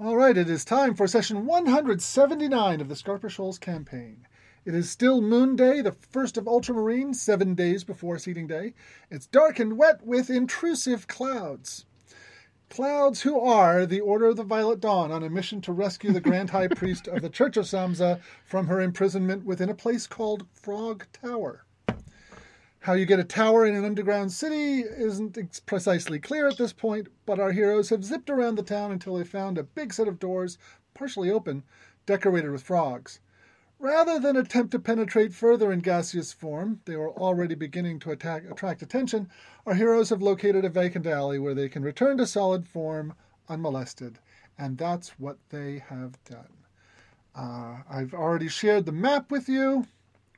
All right, it is time for session 179 of the Scarper Shoals campaign. It is still Moon Day, the first of Ultramarine, seven days before Seeding Day. It's dark and wet with intrusive clouds. Clouds who are the Order of the Violet Dawn on a mission to rescue the Grand High Priest of the Church of Samza from her imprisonment within a place called Frog Tower. How you get a tower in an underground city isn't precisely clear at this point, but our heroes have zipped around the town until they found a big set of doors, partially open, decorated with frogs. Rather than attempt to penetrate further in gaseous form, they were already beginning to attack, attract attention. Our heroes have located a vacant alley where they can return to solid form unmolested, and that's what they have done. Uh, I've already shared the map with you.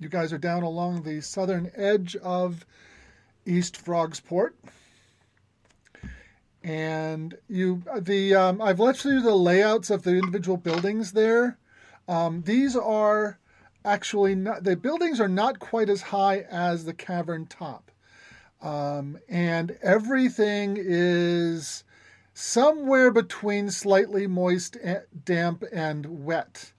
You guys are down along the southern edge of East Frogsport. And you, the um, I've left you the layouts of the individual buildings there. Um, these are actually not, the buildings are not quite as high as the cavern top. Um, and everything is somewhere between slightly moist, damp, and wet.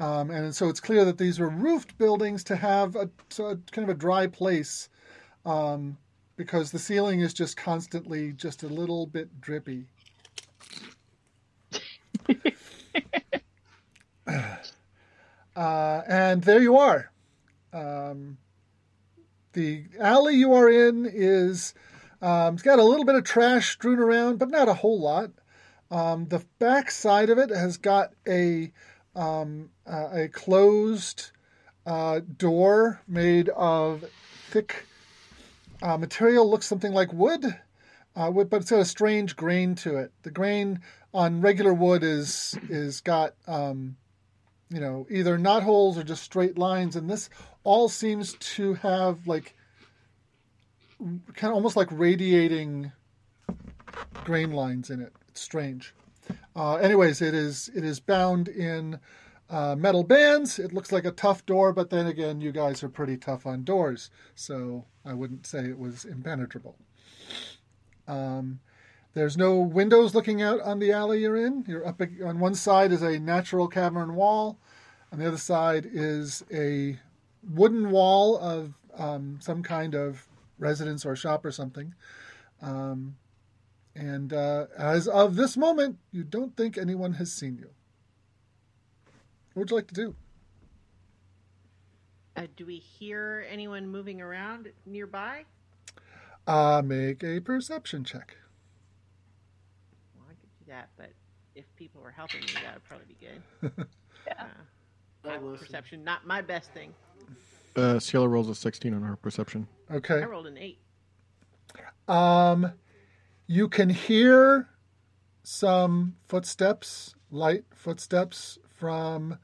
Um, and so it's clear that these were roofed buildings to have a, a kind of a dry place um, because the ceiling is just constantly just a little bit drippy. Uh, and there you are. Um, the alley you are in is um, it's got a little bit of trash strewn around, but not a whole lot. Um, the back side of it has got a um, uh, a closed uh, door made of thick uh, material. Looks something like wood, uh, but it's got a strange grain to it. The grain on regular wood is is got um, you know, either knot holes or just straight lines. And this all seems to have like kind of almost like radiating grain lines in it. It's strange. Uh, anyways, it is it is bound in uh, metal bands. It looks like a tough door, but then again, you guys are pretty tough on doors, so I wouldn't say it was impenetrable. Um, there's no windows looking out on the alley you're in. You're up on one side is a natural cavern wall. On the other side is a wooden wall of um, some kind of residence or shop or something. Um, and uh, as of this moment, you don't think anyone has seen you. What would you like to do? Uh, do we hear anyone moving around nearby? Uh, make a perception check Well, I could do that, but if people were helping me, that would probably be good. yeah. Uh, perception, not my best thing. Uh, Ciela rolls a 16 on her perception. Okay. I rolled an 8. Um, you can hear some footsteps, light footsteps from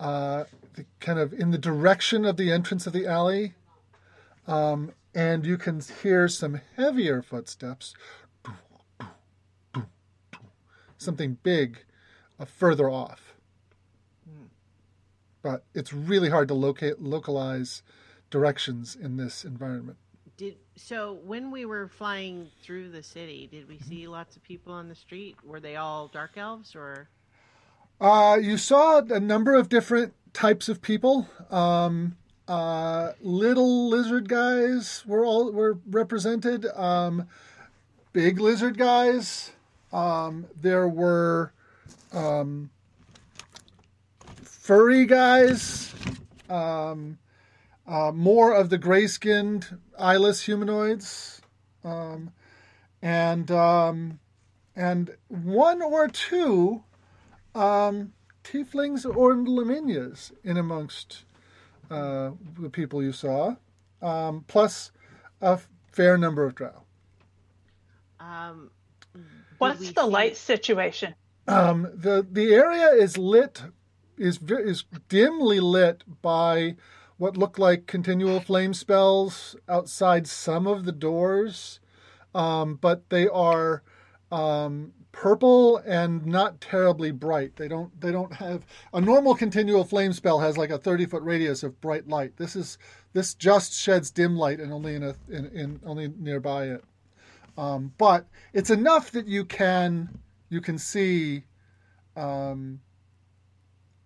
uh, the, kind of in the direction of the entrance of the alley. Um, and you can hear some heavier footsteps something big uh, further off. But it's really hard to locate localize directions in this environment. Did so when we were flying through the city, did we see lots of people on the street? Were they all dark elves or? Uh, you saw a number of different types of people. Um, uh, little lizard guys were all were represented. Um, big lizard guys. Um, there were um, furry guys, um, uh, more of the gray skinned, eyeless humanoids, um, and and one or two um, tieflings or laminias in amongst uh, the people you saw, um, plus a fair number of drow. Um, What's the light situation? Um, the the area is lit is is dimly lit by what look like continual flame spells outside some of the doors, um, but they are um, purple and not terribly bright. They don't they don't have a normal continual flame spell has like a thirty foot radius of bright light. This is this just sheds dim light and only in a in, in only nearby it. Um, but it's enough that you can you can see Um,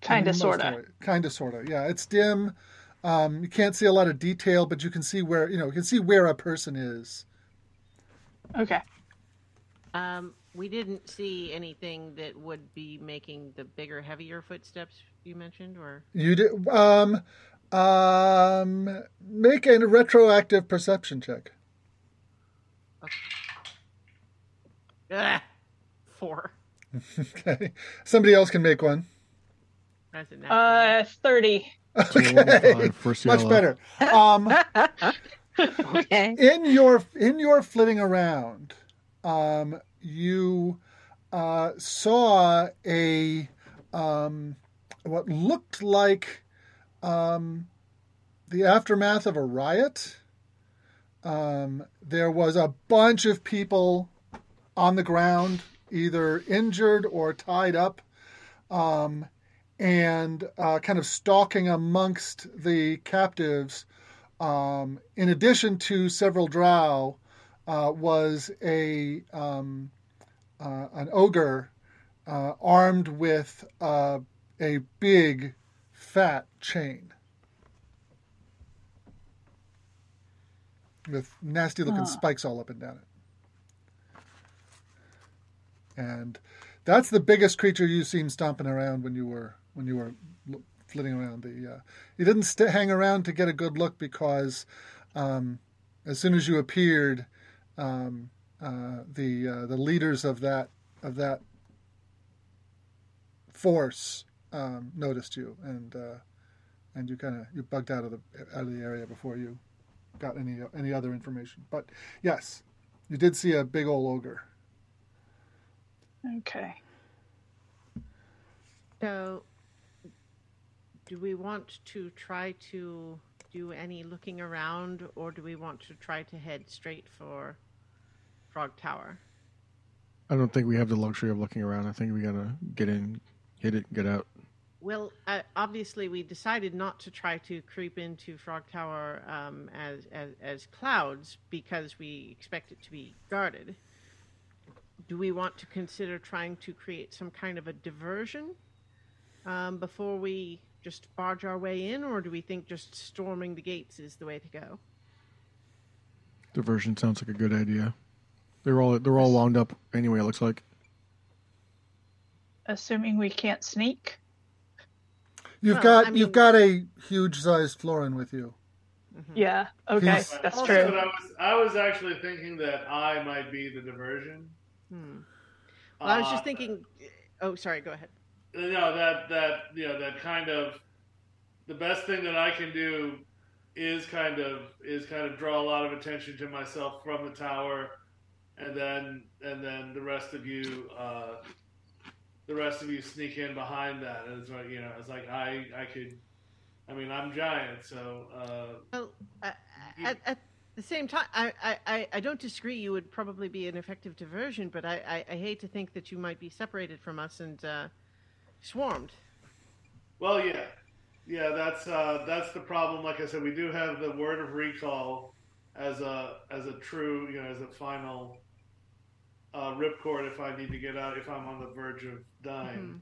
kind of, sort of. Kind of, sort of. Yeah, it's dim. Um, you can't see a lot of detail, but you can see where you know you can see where a person is. Okay. Um, we didn't see anything that would be making the bigger, heavier footsteps you mentioned, or you did. Um, um, make a retroactive perception check. Okay. Ah, four. okay. Somebody else can make one. Uh, thirty. Okay. Much better. Um, okay. In your in your flitting around, um, you uh, saw a um, what looked like um, the aftermath of a riot. Um, there was a bunch of people on the ground, either injured or tied up, um, and uh, kind of stalking amongst the captives. Um, in addition to several drow, uh, was a um, uh, an ogre uh, armed with uh, a big fat chain with nasty looking spikes all up and down it. And that's the biggest creature you've seen stomping around when you were when you were flitting around. The uh, you didn't st- hang around to get a good look because um, as soon as you appeared, um, uh, the uh, the leaders of that of that force um, noticed you and uh, and you kind of you bugged out of the out of the area before you got any any other information. But yes, you did see a big old ogre. Okay. So, do we want to try to do any looking around, or do we want to try to head straight for Frog Tower? I don't think we have the luxury of looking around. I think we gotta get in, hit it, get out. Well, uh, obviously, we decided not to try to creep into Frog Tower um, as, as as clouds because we expect it to be guarded. Do we want to consider trying to create some kind of a diversion um, before we just barge our way in, or do we think just storming the gates is the way to go? Diversion sounds like a good idea. They're all they're all wound up anyway. It looks like. Assuming we can't sneak. You've well, got I mean, you've got a huge sized Florin with you. Mm-hmm. Yeah. Okay, He's, that's also, true. I was I was actually thinking that I might be the diversion. Hmm. Well, uh, I was just uh, thinking. Oh, sorry. Go ahead. No, that that you know that kind of the best thing that I can do is kind of is kind of draw a lot of attention to myself from the tower, and then and then the rest of you uh, the rest of you sneak in behind that. It's like you know, it's like I I could. I mean, I'm giant, so. Uh, well, uh, at, at the same time, I, I, I don't disagree. You would probably be an effective diversion, but I, I, I hate to think that you might be separated from us and uh, swarmed. Well, yeah, yeah. That's uh, that's the problem. Like I said, we do have the word of recall as a as a true, you know, as a final uh, ripcord if I need to get out if I'm on the verge of dying. Mm-hmm.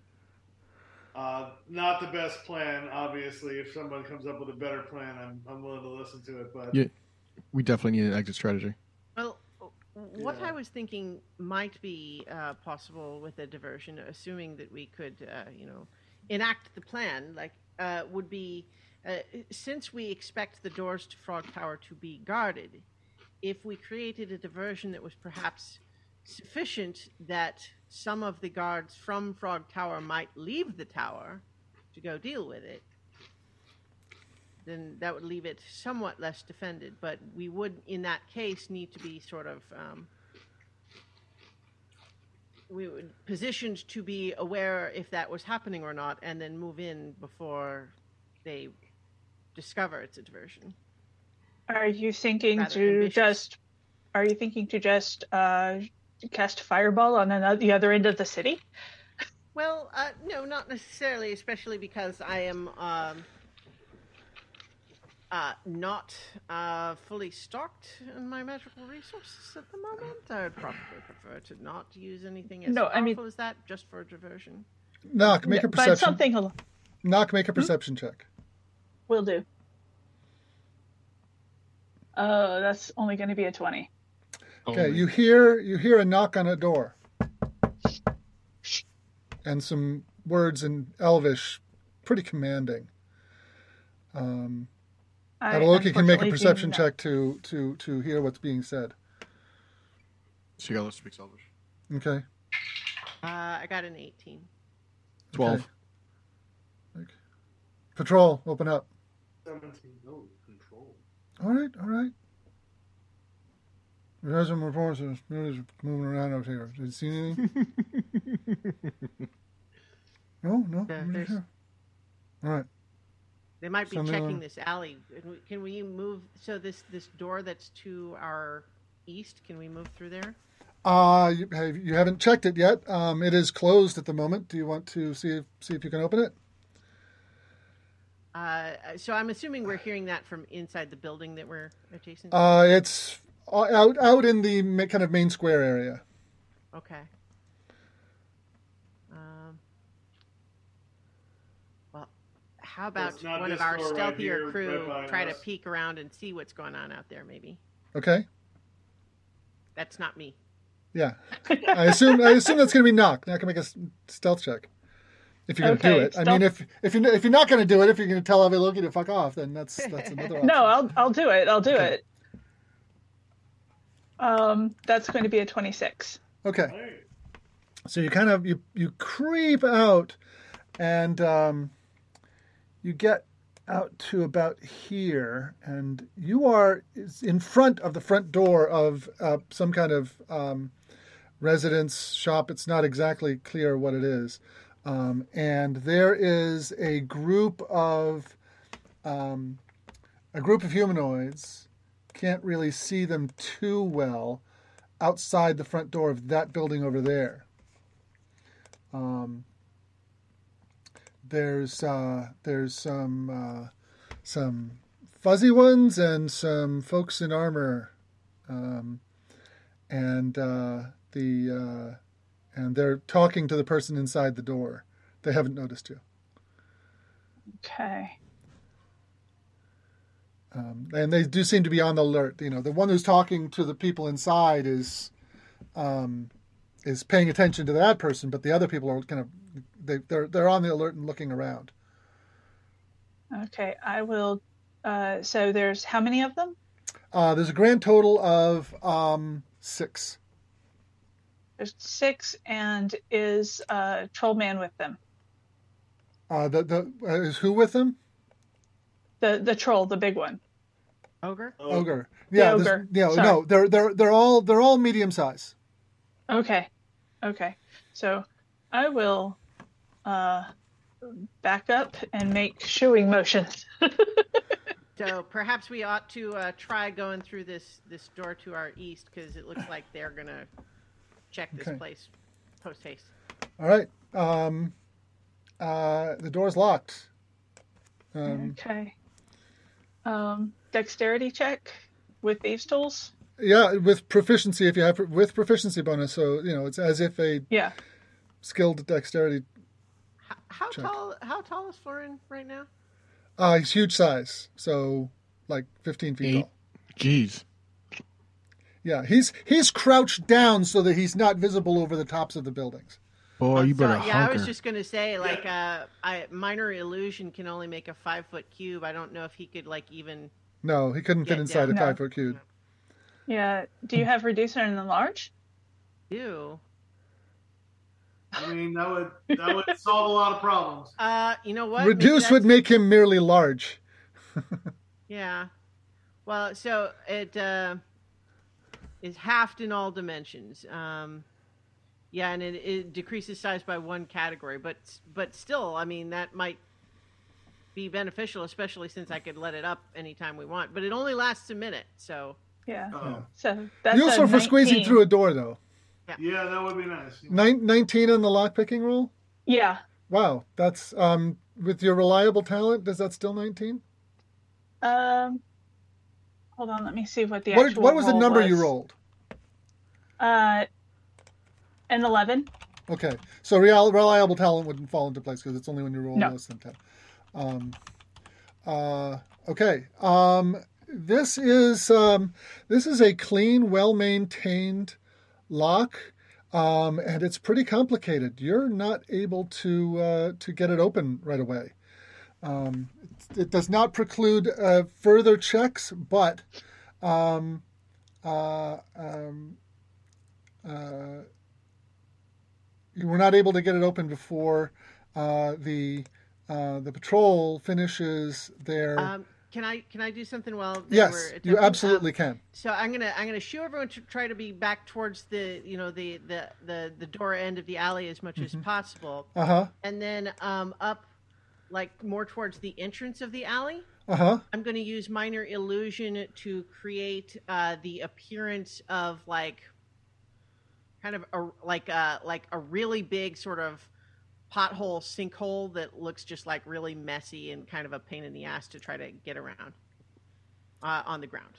Uh, not the best plan, obviously. If someone comes up with a better plan, I'm I'm willing to listen to it. But yeah, we definitely need an exit strategy. Well, what yeah. I was thinking might be uh, possible with a diversion, assuming that we could, uh, you know, enact the plan, like uh, would be uh, since we expect the doors to Frog Tower to be guarded, if we created a diversion that was perhaps sufficient that some of the guards from Frog Tower might leave the tower to go deal with it, then that would leave it somewhat less defended. But we would, in that case, need to be sort of um, we would positioned to be aware if that was happening or not, and then move in before they discover it's a diversion. Are you thinking Rather to ambitious. just? Are you thinking to just uh, cast fireball on the other end of the city? Well, uh, no, not necessarily, especially because I am um, uh, not uh, fully stocked in my magical resources at the moment. I would probably prefer to not use anything as no, powerful I mean, as that, just for diversion. Knock, make a but perception. something al- Knock, make a perception check. will do. Oh, that's only going to be a 20. Okay, Only. you hear you hear a knock on a door, and some words in Elvish, pretty commanding. Um, I Adeloki can make a perception check to to to hear what's being said. Sigala speaks Elvish. Okay. Uh, I got an 18. Twelve. Okay. Patrol, open up. 17. No, control. All right, all right. We have some reports of spirits moving around out here. Did you see anything? no, no. Yeah, nobody there's- here. All right. They might be Something checking this alley. Can we- move? So this this door that's to our east. Can we move through there? Uh, you, have, you haven't checked it yet. Um, it is closed at the moment. Do you want to see if, see if you can open it? Uh, so I'm assuming we're hearing that from inside the building that we're adjacent. to? Uh, it's out out in the kind of main square area. Okay. Um, well, how about one of our door right stealthier here, crew right behind try to peek around and see what's going on out there? Maybe Okay. that's not me. Yeah. I assume I assume that's going to be knock. Knock can make a stealth check. If you're going to do Okay, it. I mean, if if you if you're not going to do it, if you're going to tell Aviloki to fuck off, then that's that's another option. No, I'll I'll do it. I'll do Okay. it. Um, that's going to be a 26. Okay. So you kind of you you creep out, and um, you get out to about here, and you are in front of the front door of uh, some kind of um, residence shop. It's not exactly clear what it is, um, and there is a group of um, a group of humanoids. Can't really see them too well outside the front door of that building over there. Um, there's uh, there's some uh, some fuzzy ones and some folks in armor, um, and uh, the uh, and they're talking to the person inside the door. They haven't noticed you, Okay. um, and they do seem to be on the alert. You know, the one who's talking to the people inside is um, is paying attention to that person, but the other people are kind of they, they're they're on the alert and looking around. Okay. I will. Uh, so there's how many of them? Uh, there's a grand total of um, six. There's six, and is uh, Troll Man with them? Uh, the the uh, is who with them? The the troll, the big one. Ogre. Oh, Ogre. Yeah, there's- ogre. yeah. Sorry. No, they're they're they're all they're all medium size. Okay. Okay. So I will uh, back up and make shooing motions. So perhaps we ought to uh, try going through this this door to our east because it looks like they're gonna check this Okay. place post haste. All right. Um, uh, the door's locked. Um, okay. Um, dexterity check with these tools. Yeah, with proficiency if you have with proficiency bonus. So you know it's as if a Yeah. skilled dexterity. How, how tall? How tall is Florin right now? Uh, he's huge size, so like 15 feet Eight. tall. Jeez. Yeah, he's he's crouched down so that he's not visible over the tops of the buildings. Boy, you So, better yeah, I was just gonna say like uh, I, minor illusion can only make a five foot cube. I don't know if he could like even. No, he couldn't fit inside yeah. a No. five foot cube. Yeah. Do you have reducer and enlarge? do. I mean, that would that would solve a lot of problems. Uh, you know what? Reduce would make him merely large. Yeah. Well, so it uh, is halved in all dimensions. Um, yeah, and it, it decreases size by one category, but but still, I mean, that might be beneficial, especially since I could let it up anytime we want. But it only lasts a minute, so Yeah. Oh, So that's Useful a for squeezing through a door, though. yeah, that would be nice. Nine, 19 on the lockpicking roll? Yeah. Wow, that's um with your reliable talent, does that still 19? Um. Hold on. Let me see what the What, actual what was the roll number you rolled? Uh, an eleven. Okay, so real, reliable talent wouldn't fall into place because it's only when you roll No. less than ten. Um, uh, okay, um, this is um, this is a clean, well maintained lock, um, and it's pretty complicated. You're not able to uh, to get it open right away. Um, it, it does not preclude uh, further checks, but um, uh, um, uh, you were not able to get it open before uh, the uh, the patrol finishes their. Can I can I do something while they yes, you absolutely Um, can. So I'm gonna I'm gonna shoo everyone to try to be back towards the you know the the the, the door end of the alley as much Mm-hmm. as possible, Uh huh. and then um, up like more towards the entrance of the alley. Uh huh. I'm going to use minor illusion to create uh, the appearance of like kind of a like a like a really big sort of pothole sinkhole that looks just like really messy and kind of a pain in the ass to try to get around uh, on the ground.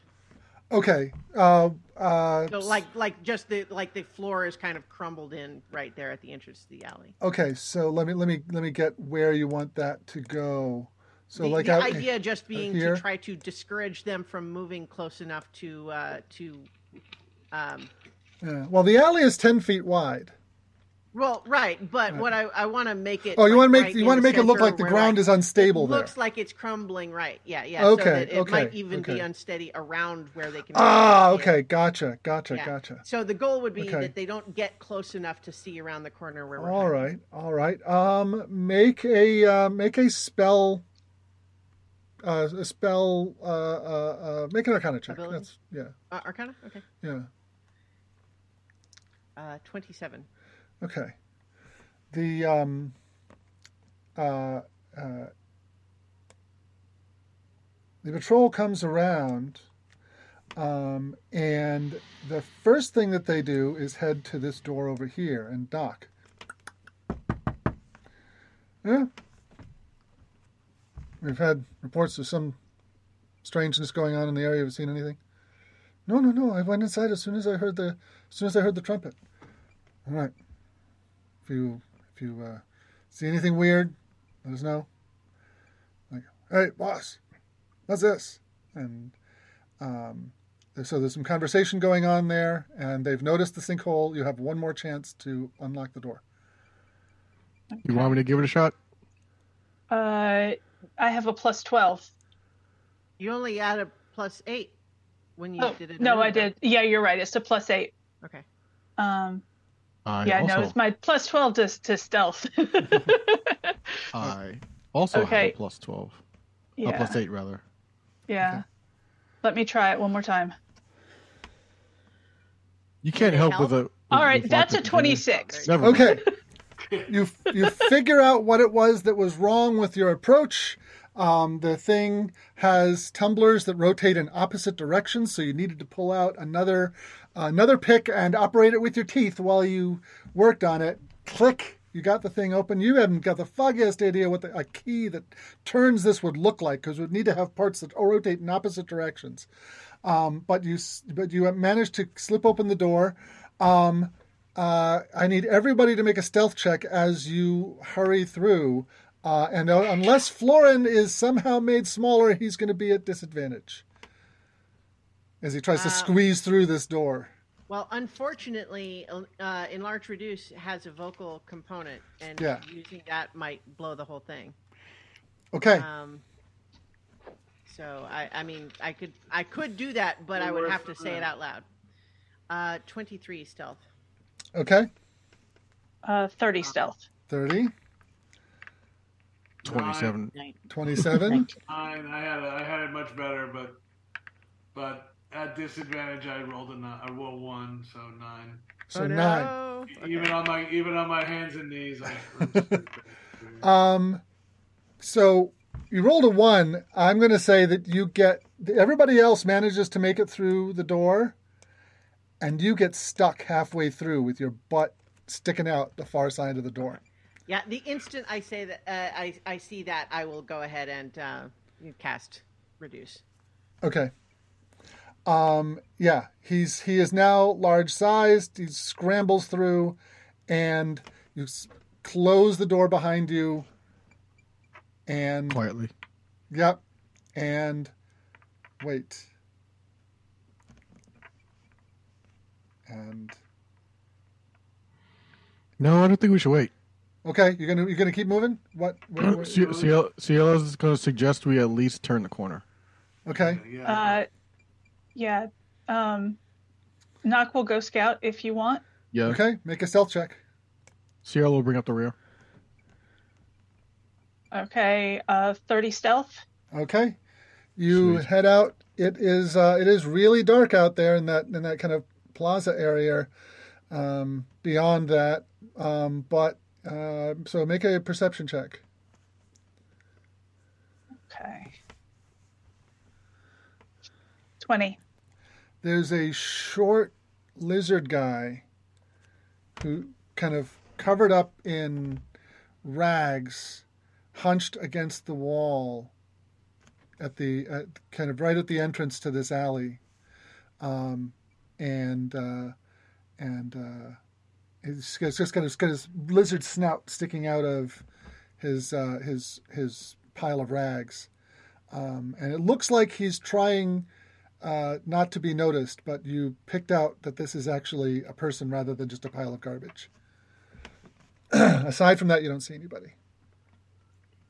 Okay. Uh, uh, So like like just the like the floor is kind of crumbled in right there at the entrance to the alley. okay. So let me let me let me get where you want that to go. So the, like the out- idea just being to try to discourage them from moving close enough to uh, to um, Yeah. Well, the alley is ten feet wide. Well, right, but what I, I want to make it. Oh, you like, want to make right you want to make it look like the ground like, is unstable it there. Looks like it's crumbling, right? Yeah, yeah. Okay, so that it okay, might even okay. be unsteady around where they can. Ah, okay. Gotcha. Gotcha. Yeah. Gotcha. So the goal would be Okay. that they don't get close enough to see around the corner where we're. All right. All right. Um, make a uh, make a spell. Uh, a spell. Uh, uh, uh, make an Arcana check. Ability? That's yeah. Uh, Arcana, okay. Yeah. Uh, Twenty-seven. Okay. The um, uh, uh, the patrol comes around, um, and the first thing that they do is head to this door over here and dock. Yeah. We've had reports of some strangeness going on in the area. Have you seen anything? No, no, no. I went inside as soon as I heard the as soon as I heard the trumpet. All right. If you if you uh, see anything weird, let us know. Like, hey, boss, what's this? And um, so there's some conversation going on there, and they've noticed the sinkhole. You have one more chance to unlock the door. You want me to give it a shot? Uh, I have a plus twelve. You only add a plus eight when you Oh, did it. no, I did. Yeah, you're right. It's a plus eight. Okay. Um, I yeah, also, no, it's my plus twelve to to stealth. I also Okay. have a plus twelve. yeah, A plus eight rather. yeah. Let me try it one more time. You can't they help help? with a. with- All right, that's a lockpick, can you? twenty-six. Never. Okay. you you figure out what it was that was wrong with your approach. Um, the thing has tumblers that rotate in opposite directions, so you needed to pull out another another pick and operate it with your teeth while you worked on it. Click. You got the thing open. You hadn't got the foggiest idea what the, a key that turns this would look like because we'd need to have parts that rotate in opposite directions. Um, but you but you managed to slip open the door. Um, uh, I need everybody to make a stealth check as you hurry through. Uh, and uh, unless Florin is somehow made smaller, he's going to be at disadvantage as he tries to squeeze through this door. Well, unfortunately, uh, enlarge reduce has a vocal component, and Yeah. using that might blow the whole thing. Okay. Um, so I, I mean, I could, I could do that, but I would have to say it it. out loud. Uh, twenty-three stealth. Okay. Uh, thirty stealth. 30, Twenty-seven. 27. Nine. I had it. I had it much better, but but at disadvantage, I rolled a nine. I rolled one, so nine. So oh, 9. no. Even on my even on my hands and knees, I. Um, so you rolled a 1. I'm going to say that you get, everybody else manages to make it through the door, and you get stuck halfway through with your butt sticking out the far side of the door. Yeah, the instant I say that, uh, I, I see that, I will go ahead and uh, cast reduce. Okay. Um, yeah, he's he is now large sized. He scrambles through, and You s- close the door behind you, and Quietly. yep, and wait, and No, I don't think we should wait. Okay, you're gonna you're gonna keep moving. What? what, what- C- CL, is going to suggest we at least turn the corner. okay, Yeah. Uh, yeah. Um, Knock will go scout if you want. Yeah. okay. Make a stealth check. CL will bring up the rear. Okay. Uh, 30 stealth. Okay, you Sweet. head out. It is uh, it is really dark out there in that in that kind of plaza area. Um, beyond that, um, but uh, so make a perception check. Okay. 20. There's a short lizard guy who kind of covered up in rags, hunched against the wall at the kind of right at the entrance to this alley, um, and uh, and uh, he's just got his, got his lizard snout sticking out of his uh, his his pile of rags, um, and it looks like he's trying uh, not to be noticed, but you picked out that this is actually a person rather than just a pile of garbage. Aside from that, you don't see anybody.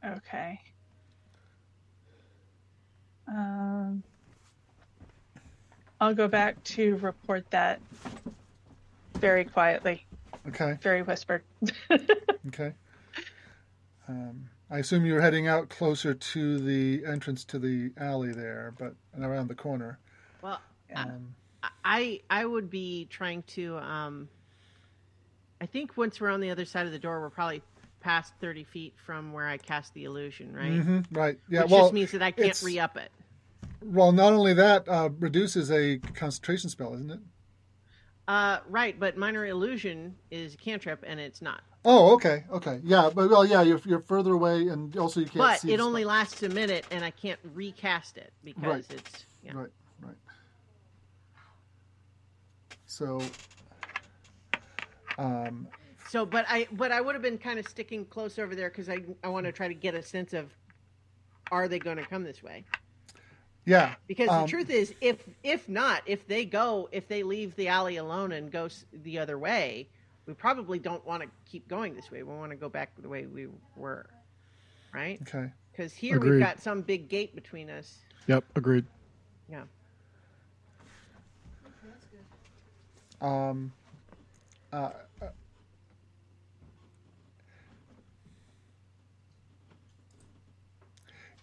Okay. Um, I'll go back to report that very quietly, Okay, very whispered. okay. Um, I assume you're heading out closer to the entrance to the alley there, but and around the corner. Well, Um, I I would be trying to. Um, I think once we're on the other side of the door, we're probably past thirty feet from where I cast the illusion, right? mhm, right. Yeah. Which well, just means that I can't re up it. well, not only that, uh, reduces a concentration spell, isn't it? Uh, right, but minor illusion is a cantrip, and it's not. Oh, okay, okay, yeah, but well, yeah, you're you're further away, and also you can't But see. it only lasts a minute, and I can't recast it because Right. it's yeah. Right, right. So, um, So, but I but I would have been kind of sticking close over there because I I want to try to get a sense of are they going to come this way? Yeah, Because Um, the truth is, if if not, if they go, if they leave the alley alone and go the other way, we probably don't want to keep going this way. We want to go back the way we were, right? okay, Because here Agreed. we've got some big gate between us. Yep, agreed. Yeah. um, uh, uh,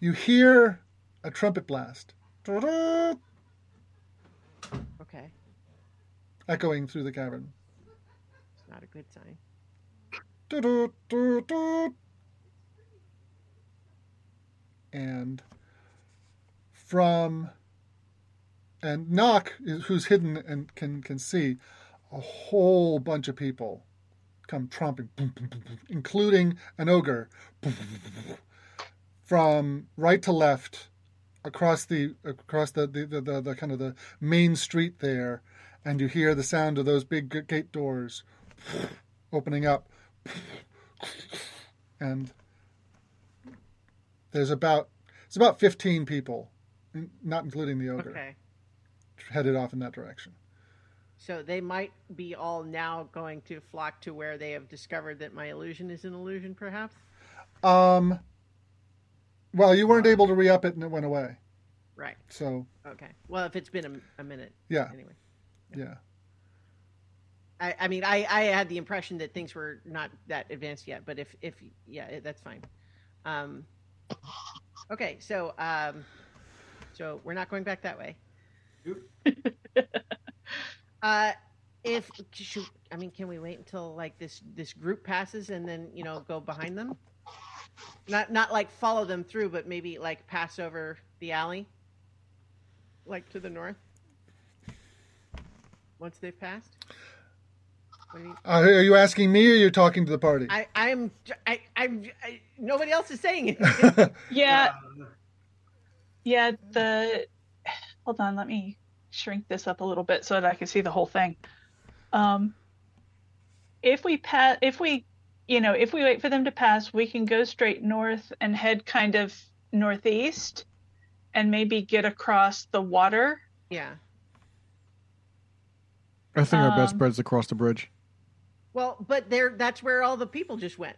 you hear a trumpet blast Okay, echoing through the cavern. it's not a good sign. And from and Knock, who's hidden and can can see, a whole bunch of people come tromping, including an ogre, from right to left across the across the the, the, the, the kind of the main street there, and you hear the sound of those big gate doors opening up, and there's about it's about 15 people, not including the ogre, Okay, headed off in that direction. so they might be all now going to flock to where they have discovered that my illusion is an illusion, perhaps. Um, well, you weren't able to re-up it and it went away. Right. So Okay. Well, if it's been a, a minute, yeah, anyway. yeah. I, I mean, I, I had the impression that things were not that advanced yet, but if, if yeah, it- that's fine. Um, okay, so um, so we're not going back that way. uh, if should, I mean, can we wait until like this this group passes and then you know go behind them? Not not like follow them through, but maybe like pass over the alley, like to the north. Once they've passed. What do you- Uh, are you asking me or you're talking to the party? I, I'm, I, I'm, I, nobody else is saying it. Yeah, yeah. The hold on, let me shrink this up a little bit so that I can see the whole thing. Um, if we pat, if we you know, if we wait for them to pass, we can go straight north and head kind of northeast and maybe get across the water. Yeah. I think our best Um, bet is across the bridge. Well, but there that's where all the people just went.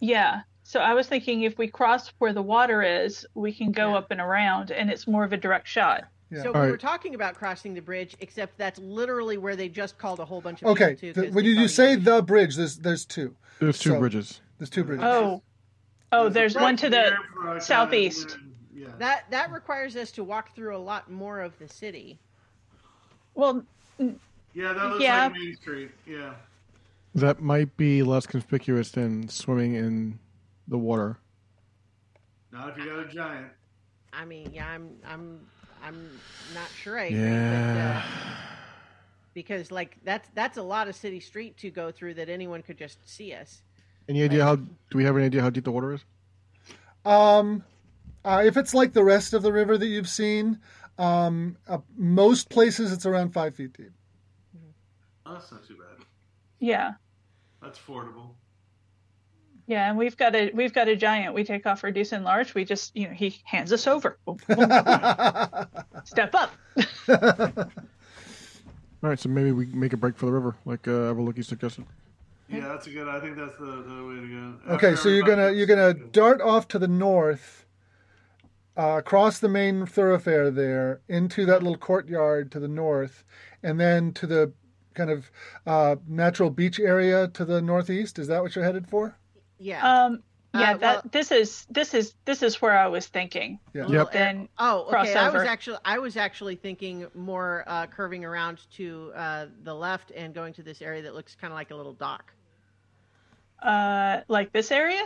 Yeah. So I was thinking if we cross where the water is, we can go Yeah. up and around and it's more of a direct shot. Yeah. So All we right. were talking about crossing the bridge, except that's literally where they just called a whole bunch of Okay. people to. the- 'cause when you, you say was- the bridge, there's there's two. There's two so- bridges. There's two bridges. Oh. Oh, there's Right one to the there for, southeast. kind of- Yeah. that that requires us to walk through a lot more of the city. well, Yeah, that looks Yeah. like Main Street. Yeah. That might be less conspicuous than swimming in the water. Not if you got a giant. I mean, yeah, I'm I'm I'm not sure I agree, Yeah. but, uh, because like that's that's a lot of city street to go through that anyone could just see us. Any idea how? Do we have any idea how deep the water is? Um, uh, if it's like the rest of the river that you've seen, um, uh, most places it's around five feet deep. Oh, that's not too bad. yeah. That's fordable. Yeah, and we've got a we've got a giant. We take off reduce and large. We just you know he hands us over. Boom, boom, Step up. All right, so maybe we make a break for the river, like uh, Avalokhi suggested. Yeah, that's a good. I think that's the, the way to go. Okay, After so you're gonna you're gonna dart off to the north, uh, across the main thoroughfare there into that little courtyard to the north, and then to the kind of uh, natural beach area to the northeast. Is that what you're headed for? Yeah. Um, yeah, Uh, that well- this is this is this is where I was thinking. Yeah. Yep. Then oh, okay. I was actually I was actually thinking more uh, curving around to uh, the left and going to this area that looks kind of like a little dock. uh, like this area.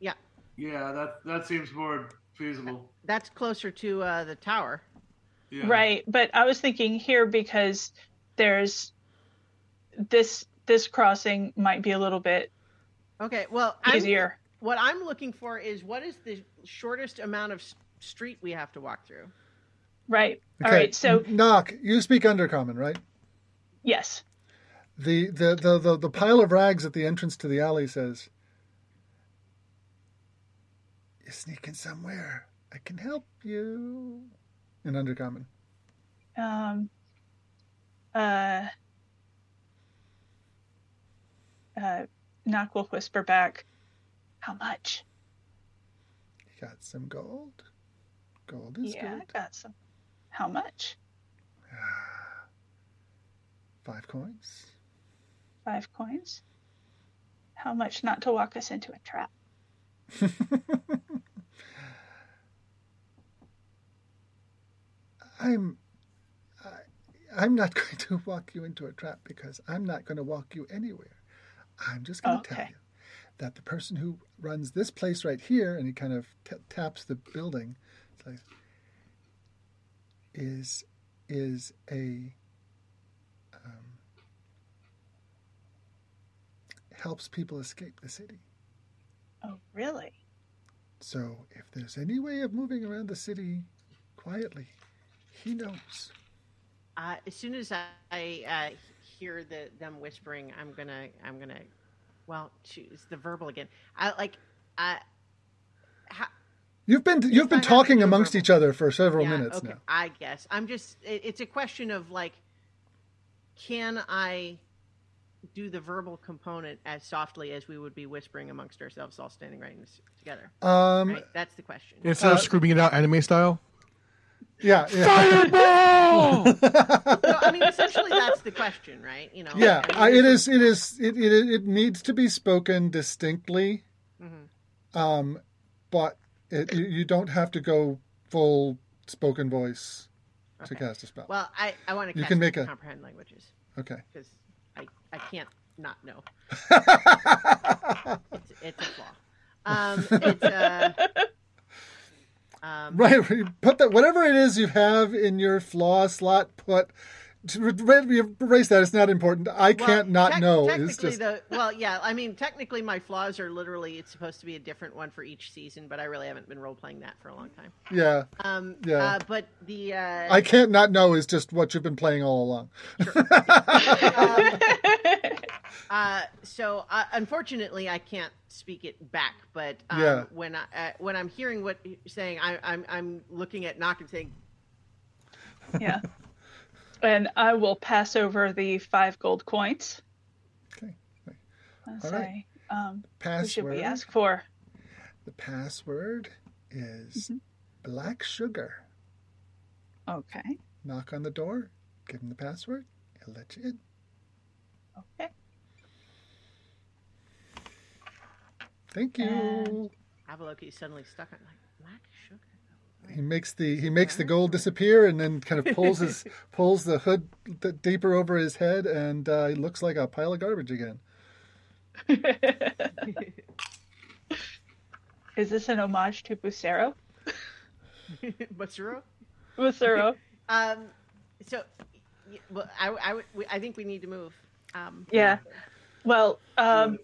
Yeah, Yeah, that that seems more feasible. that's closer to uh, the tower. Yeah. Right, but I was thinking here because there's this this crossing might be a little bit Okay. Well, I'm, easier. what I'm looking for is what is the shortest amount of street we have to walk through. Right. All Okay, right. So knock. You speak Undercommon, right? yes. The, the the the the pile of rags at the entrance to the alley says, "You're sneaking somewhere. I can help you." In Undercommon. Um. Uh. Uh. Knock will whisper back. How much? Got some gold. Gold is yeah, good. I got some. How much? Five coins. Five coins. How much not to walk us into a trap? I'm I, I'm not going to walk you into a trap because I'm not going to walk you anywhere. I'm just going to tell you that the person who runs this place right here, and he kind of t- taps the building, like, is is a um, helps people escape the city. Oh, really? So if there's any way of moving around the city quietly, he knows. Uh, as soon as I, I uh, hear the them whispering, I'm gonna I'm gonna well choose the verbal again. I like I. Ha, You've been you've been I talking amongst verbal. each other for several yeah, minutes okay, now. I guess I'm just. It, it's a question of like, can I do the verbal component as softly as we would be whispering amongst ourselves, all standing right in together? Um, Right, that's the question. Instead Uh, of screaming it out anime style. Yeah, yeah, Fireball! no, I mean essentially that's the question, right? You know. yeah. I mean, I, it there's- is. It is. It, it it needs to be spoken distinctly, mm-hmm. um, but it, you, you don't have to go full spoken voice to cast a spell. Well, I, I want to You can make a- comprehend languages okay. because I, I can't not know. It's, it's a flaw. Um, it's uh, um, Right. Put that whatever it is you have in your flaw slot. Put erase that. It's not important. I well, can't not tec- know. Technically, It's just the well, yeah. I mean, technically, my flaws are literally it's supposed to be a different one for each season, but I really haven't been role playing that for a long time. yeah. Um, Yeah. Uh, but the uh, I can't not know is just what you've been playing all along. um, Uh, so uh, unfortunately, I can't speak it back. But um, Yeah. when I uh, when I'm hearing what you're saying, I, I'm I'm looking at Knock and saying, Yeah. and I will pass over the five gold coins. Okay. And All say, right. um, who Password. should we ask for? The password is Mm-hmm. black sugar. Okay. Knock on the door. Give him the password. He'll let you in. Okay. Thank you. And- Avaloki is suddenly stuck on like black sugar. He makes the he makes the gold disappear and then kind of pulls his pulls the hood d- deeper over his head and uh, he looks like a pile of garbage again. Is this an homage to Bucero? Matsuro. Bucero. Um, so, well, I, I, would- we- I think we need to move. Um, yeah. Well, um,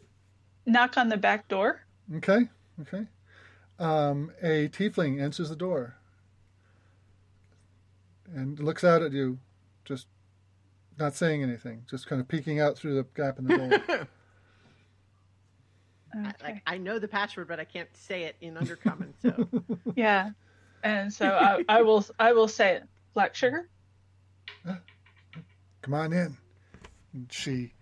knock on the back door. Okay, okay. Um, a tiefling answers the door and looks out at you, just not saying anything, just kind of peeking out through the gap in the door. I- Okay. Like I know the password, but I can't say it in Undercommon. So Yeah. And so I, I will I will say it. Black sugar? Come on in. And she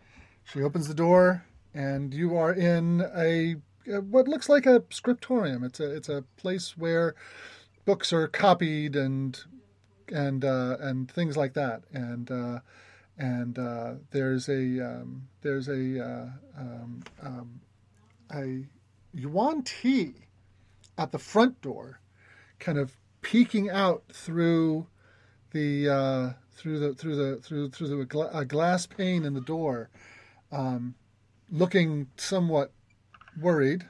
she opens the door, and you are in a what looks like a scriptorium. It's a it's a place where books are copied and and uh, and things like that. And uh, and uh, there's a um, there's a uh, um, um, a yuan-ti at the front door, kind of peeking out through the uh, through the through the through through the gla- a glass pane in the door, um, looking somewhat worried.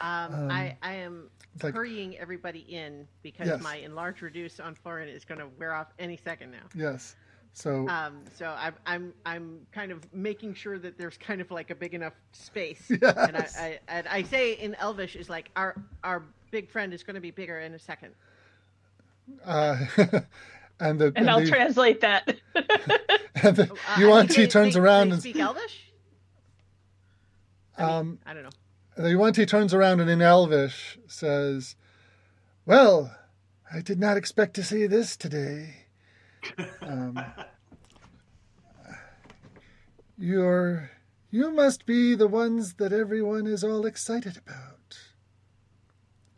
um, I, I am like- hurrying everybody in because Yes. my enlarge reduce on Florin is going to wear off any second now. Yes. So Um, so I'm I'm I'm kind of making sure that there's kind of like a big enough space. Yes. And I, I and I say in Elvish is like our our big friend is going to be bigger in a second. uh, and the And I'll the, translate that. and the Uh, I yuan think turns they- around they and speak Elvish. I, mean, Um, I don't know. the yuan-ti turns around and in Elvish says, "Well, I did not expect to see this today." Um, you're you must be the ones that everyone is all excited about.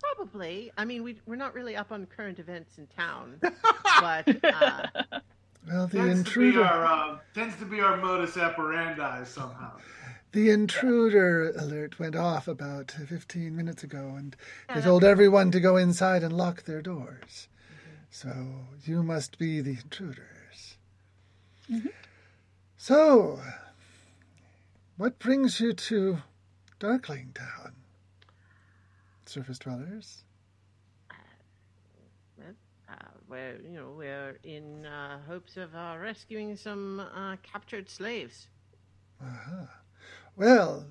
Probably. I mean, we we're not really up on current events in town, but uh, Well, the tends to be intruder, our uh, tends to be our modus operandi somehow. The intruder alert went off about 15 minutes ago, and they told everyone to go inside and lock their doors. So you must be the intruders. So, what brings you to Darkling Town? Surface dwellers? uh, we're you know we're in uh, hopes of uh, rescuing some uh, captured slaves. Uh-huh. Well,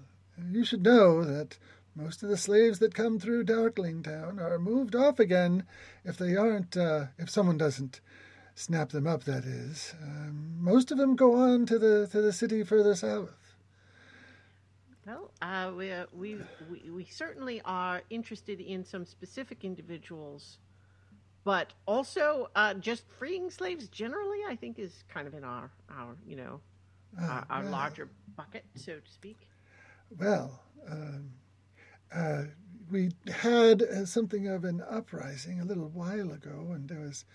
you should know that most of the slaves that come through Darkling Town are moved off again if they aren't, uh, if someone doesn't snap them up, that is. Um, most of them go on to the, to the city further south. Well, uh, we, uh, we we we certainly are interested in some specific individuals, but also uh, just freeing slaves generally. I think is kind of in our our you know our, our well. larger bucket, so to speak. Well, um, uh, we had uh, something of an uprising a little while ago, and there was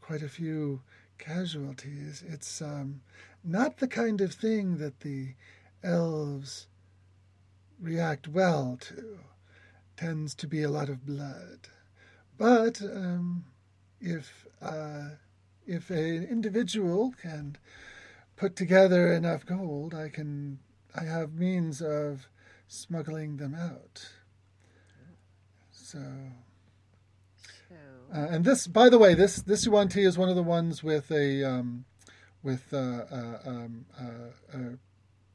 quite a few casualties. It's um, not the kind of thing that the elves react well to. Tends to be a lot of blood, but um, if uh, if an individual can put together enough gold, I can I have means of smuggling them out. So, uh, and this, by the way, this this yuan-ti is one of the ones with a um, with uh, uh, um, uh, a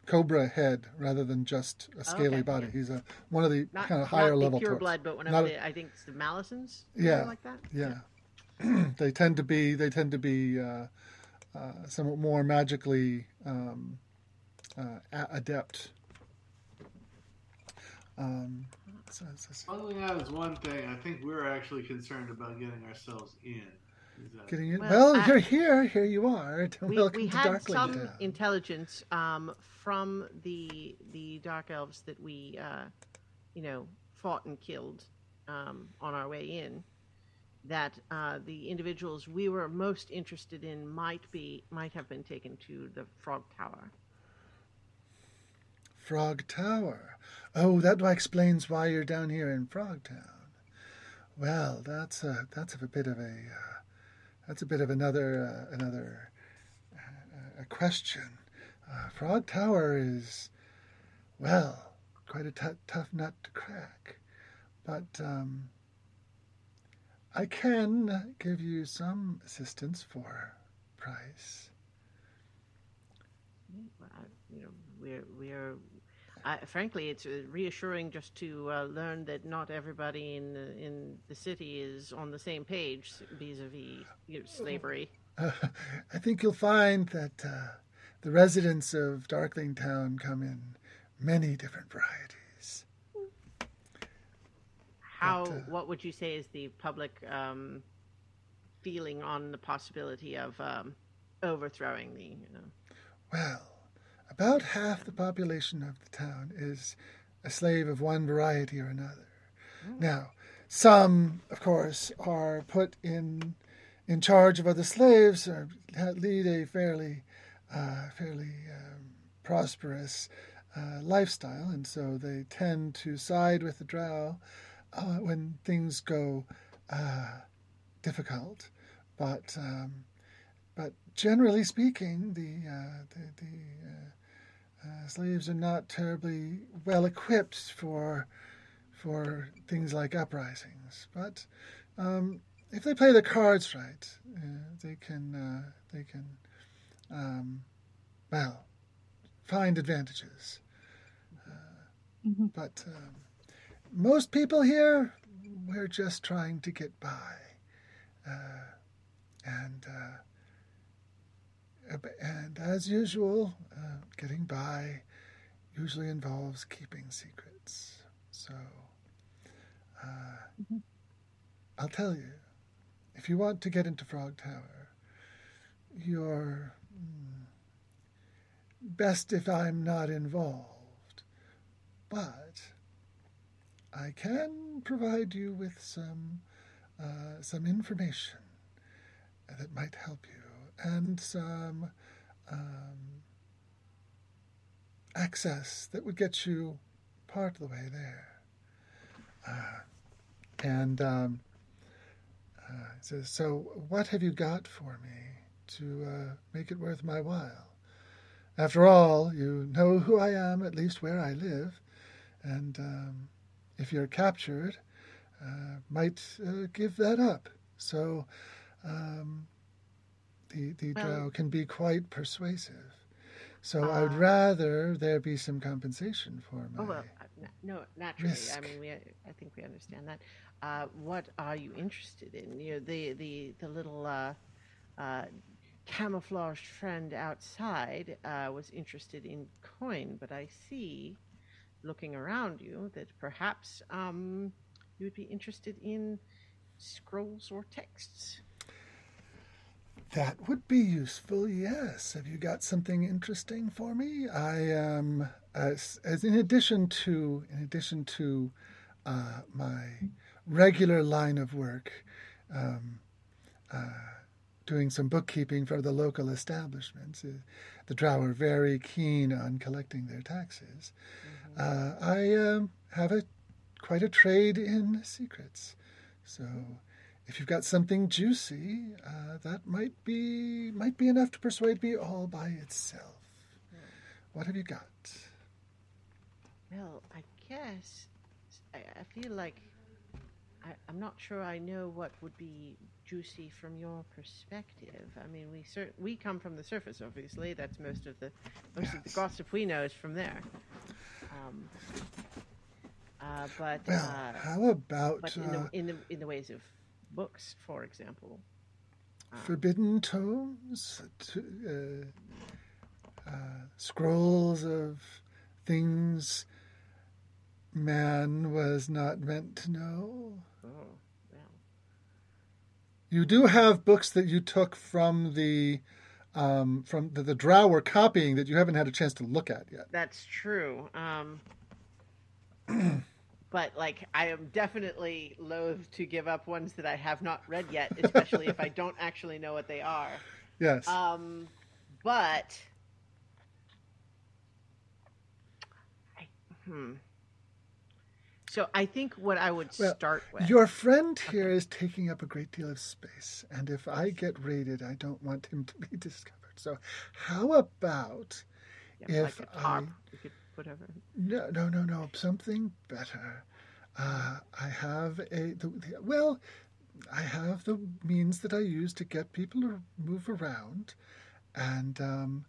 cobra head rather than just a scaly Okay, body. yeah. He's a one of the not kind of higher level pure torts. blood, but one of the I think it's the Malisons. Yeah. like that. Yeah, they tend to be they tend to be uh, somewhat more magically um, uh, adept. Um, so, so- so- Smuggling out is one thing. I think we're actually concerned about getting ourselves in. Is that- getting in. Well, Well, I- you're here. Here you are. we, Welcome we to had Darkling some Town. intelligence um, from the the dark elves that we uh, you know fought and killed um, on our way in that uh, the individuals we were most interested in might be might have been taken to the frog tower Frog Tower. Oh, that explains why you're down here in Frogtown. Well, that's a that's a bit of a uh, that's a bit of another uh, another uh, a question. Uh, Frog Tower is well quite a t- tough nut to crack, but um, I can give you some assistance for price. You know, we're we're. I, frankly, it's reassuring just to uh, learn that not everybody in the, in the city is on the same page vis-a-vis you know, slavery. Uh, I think you'll find that uh, the residents of Darkling Town come in many different varieties. How? But, uh, what would you say is the public um, feeling on the possibility of um, overthrowing the? You know, Well, about half the population of the town is a slave of one variety or another. Now, some, of course, are put in in charge of other slaves or lead a fairly uh, fairly um, prosperous uh, lifestyle, and so they tend to side with the Drow uh, when things go uh, difficult. But um, but generally speaking, the uh, the, the uh, uh, slaves are not terribly well equipped for for things like uprisings. But um, if they play the cards right, uh, they can uh, they can um, well find advantages. Mhm. But um, most people here, we're just trying to get by, uh, and. Uh, and as usual, uh, getting by usually involves keeping secrets. So, uh, I'll tell you, if you want to get into Frog Tower, you're mm, best if I'm not involved. But I can provide you with some uh, some information that might help you and some um, access that would get you part of the way there. Uh, and um, uh, says, so what have you got for me to uh, make it worth my while? After all, you know who I am, at least where I live, and um, if you're captured, uh, might uh, give that up. So um, the the Well- drow can be quite persuasive. So I would Ah. rather there be some compensation for my. oh well, uh, no, naturally. I mean, we I think we understand that. Uh, what are you interested in? You know, the the the little uh, uh, camouflaged friend outside uh, was interested in coin, but I see, looking around you, that perhaps um, you would be interested in scrolls or texts. That would be useful, yes. Have you got something interesting for me? I am, as, as in addition to, in addition to uh, my regular line of work, um, uh, doing some bookkeeping for the local establishments. Uh, the Drow are very keen on collecting their taxes. Uh, I um, have a quite a trade in secrets, so if you've got something juicy, uh, that might be might be enough to persuade me all by itself. What have you got? Well, I guess I, I feel like I, I'm not sure I know what would be juicy from your perspective. I mean, we cer- we come from the surface, obviously. That's most of the most of the gossip we know is from there. Um, uh, but Well, uh, how about but in uh, the in the in the ways of books, for example. um, forbidden tomes? To, uh, uh, scrolls of things man was not meant to know. Oh, well. You do have books that you took from the um, from the, the drow were copying that you haven't had a chance to look at yet. That's true. Um, but like, I am definitely loath to give up ones that I have not read yet, especially if I don't actually know what they are. Yes. Um, but I, hmm. So I think what I would Well, start with. Your friend here is taking up a great deal of space, and if I get raided, I don't want him to be discovered. So, how about yeah, if like I- put no, no, no, no, something better? Uh, I have a the, the, well, I have the means that I use to get people to move around, and um,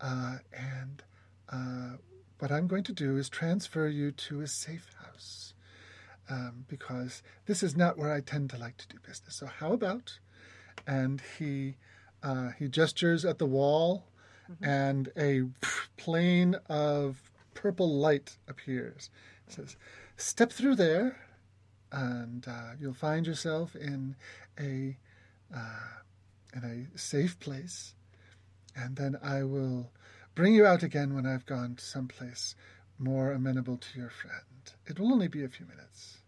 uh, and uh, what I'm going to do is transfer you to a safe house, um, because this is not where I tend to like to do business. So how about? And he uh, he gestures at the wall, and a plane of purple light appears. He says, "Step through there." and uh, you'll find yourself in a uh, in a safe place, and then I will bring you out again when I've gone to someplace more amenable to your friend. It will only be a few minutes.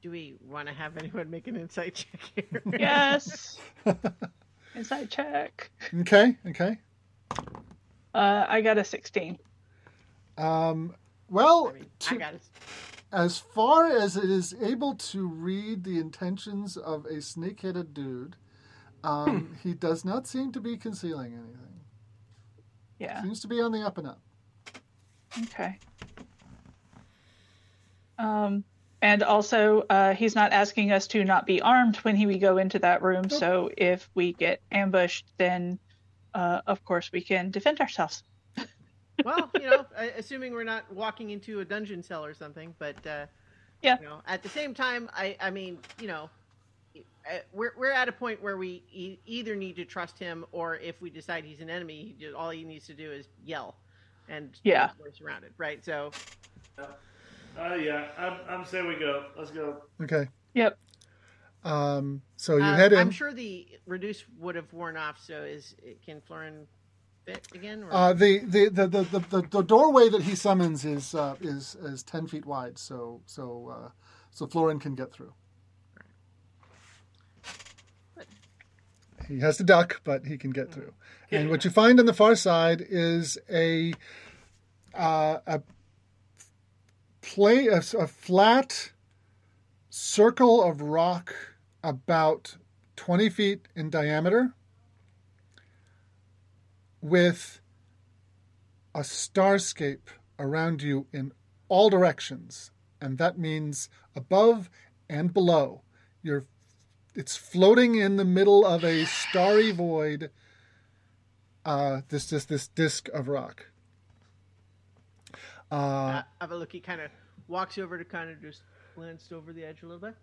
Do we want to have anyone make an insight check here? Yes. Insight check. Okay, okay. Uh, I got a 16. Um, well, I mean, I to- got it. as far as it is able to read the intentions of a snake-headed dude, um, he does not seem to be concealing anything. Yeah. Seems to be on the up and up. Okay. Um, and also, uh, he's not asking us to not be armed when he, we go into that room. So if we get ambushed, then uh, of course we can defend ourselves. well, you know, assuming we're not walking into a dungeon cell or something, but uh, Yeah. you know, at the same time, I, I mean, you know, we're we're at a point where we e- either need to trust him, or if we decide he's an enemy, he just, all he needs to do is yell, and Yeah. we're surrounded, right? So, Uh, yeah, I'm, I'm saying we go. Let's go. Okay. Yep. Um, so you uh, head in. I'm sure the reduce would have worn off. So, is can Florin fit again? Or? Uh, the, the, the, the, the, the, the doorway that he summons is uh, is is ten feet wide, so so uh, so Florin can get through. He has to duck, but he can get through. And what you find on the far side is a uh, a play a, a flat circle of rock about twenty feet in diameter with a starscape around you in all directions, and that means above and below. You're it's floating in the middle of a starry void. Uh, this this this disc of rock. Uh, uh, Avaloki kind of walks over to kind of just glanced over the edge a little bit.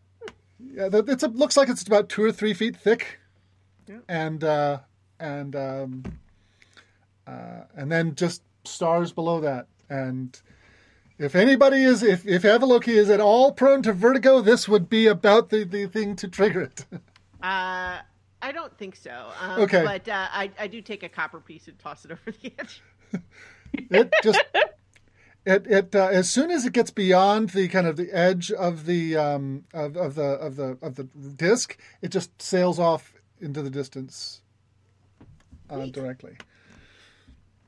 yeah, that- it's a, looks like it's about two or three feet thick, Yeah. and uh, and um, uh, and then just stars below that. And if anybody is, if if Avaloki is at all prone to vertigo, this would be about the, the thing to trigger it. Uh, I don't think so. Um, Okay. But uh, I, I do take a copper piece and toss it over the edge. it just it it uh, as soon as it gets beyond the kind of the edge of the um of, of the of the of the disc, it just sails off into the distance uh, directly.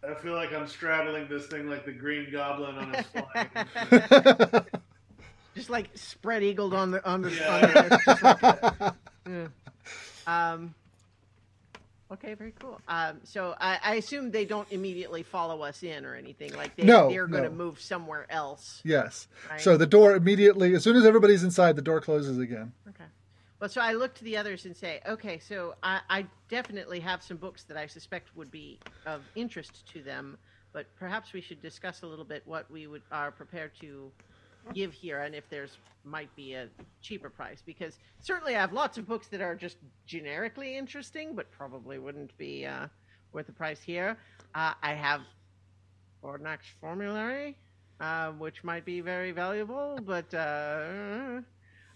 I feel like I'm straddling this thing like the Green Goblin on his flying. Just like spread eagled on the on the, Yeah. on the edge. Like, yeah. Um. Okay, very cool. Um, so I, I assume they don't immediately follow us in or anything. Like they, No, they're going to no. move somewhere else. Yes. Right. So the door immediately, as soon as everybody's inside, the door closes again. Okay. Well, so I look to the others and say, okay, so I, I definitely have some books that I suspect would be of interest to them, but perhaps we should discuss a little bit what we would are prepared to give here, and if there's might be a cheaper price. Because certainly I have lots of books that are just generically interesting, but probably wouldn't be uh, worth the price here. Uh, I have Ordnak's formulary, uh, which might be very valuable, but uh,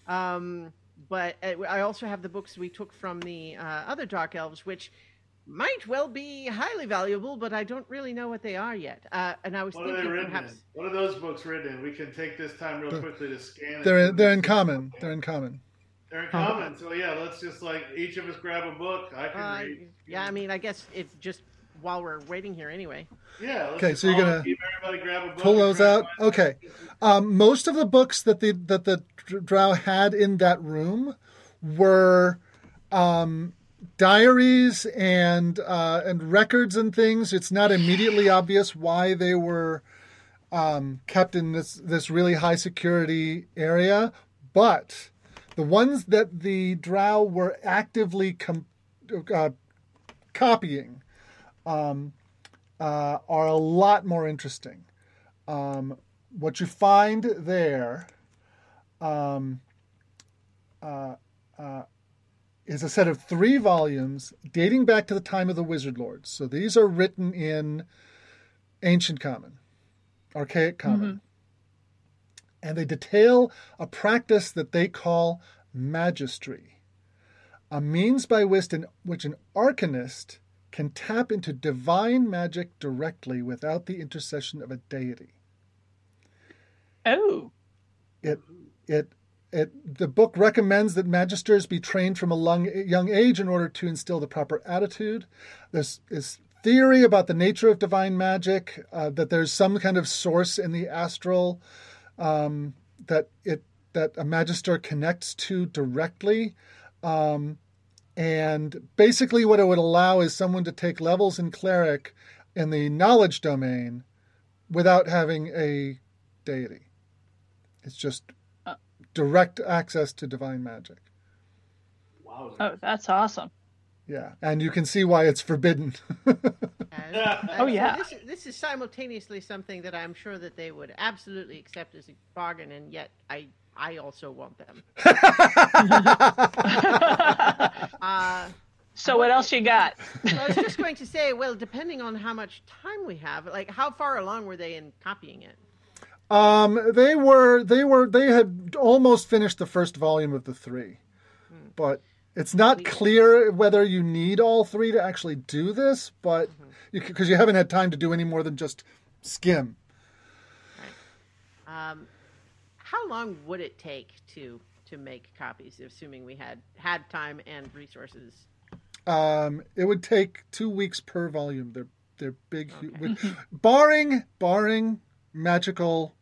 um, but uh, I also have the books we took from the uh, other Dark Elves, which might well be highly valuable, but I don't really know what they are yet. Uh, and I was What are they thinking written perhaps in? What are those books written in? We can take this time real quickly to scan. it. They're they're in common. They're in common. They're in common. So yeah, let's just like each of us grab a book. I can Uh, read. yeah, I mean, I guess it's just while we're waiting here anyway. Yeah. Okay, so you're gonna grab a book Pull those try out. find Okay. Um, most of the books that the that the Drow had in that room were um, diaries and uh, and records and things. It's not immediately obvious why they were um, kept in this this really high security area, but the ones that the Drow were actively com- uh, copying um, uh, are a lot more interesting. Um, what you find there um, uh, uh, is a set of three volumes dating back to the time of the Wizard Lords. So these are written in Ancient Common, Archaic Common. And they detail a practice that they call magistry, a means by which an, which an arcanist can tap into divine magic directly without the intercession of a deity. Oh, It it it the book recommends that magisters be trained from a long, young age in order to instill the proper attitude. There's is theory about the nature of divine magic, uh, that there's some kind of source in the astral um, that it that a magister connects to directly. Um, and basically, what it would allow is someone to take levels in cleric in the knowledge domain without having a deity. It's just Uh. direct access to divine magic. Wow. oh, that's awesome. Yeah, and you can see why it's forbidden. And, Yeah. uh, Oh, so yeah. This, this is simultaneously something that I'm sure that they would absolutely accept as a bargain, and yet I I also want them. Uh, so what else you got? I was just going to say, well, depending on how much time we have, like how far along were they in copying it? um, they were they were they had almost finished the first volume of the three, but it's not clear whether you need all three to actually do this. But because you haven't had time to do any more than just skim. Right. Um, how long would it take to to make copies, assuming we had had time and resources? Um, it would take two weeks per volume. They're they're big, hu- with- barring barring magical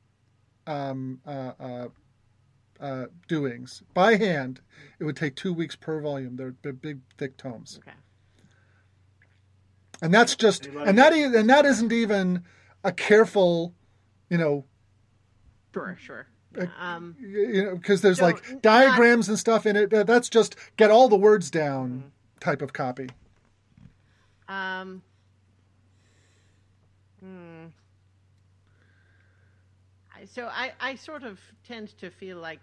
um, uh, uh, uh, doings by hand. It would take two weeks per volume. They're, they're big, thick tomes, Okay. and that's just and that is, and that isn't even a careful, you know, Sure, sure. Um, you know, because there's like diagrams and stuff in it. Uh, That's just get all the words down type of copy. Um. Hmm. So I, I sort of tend to feel like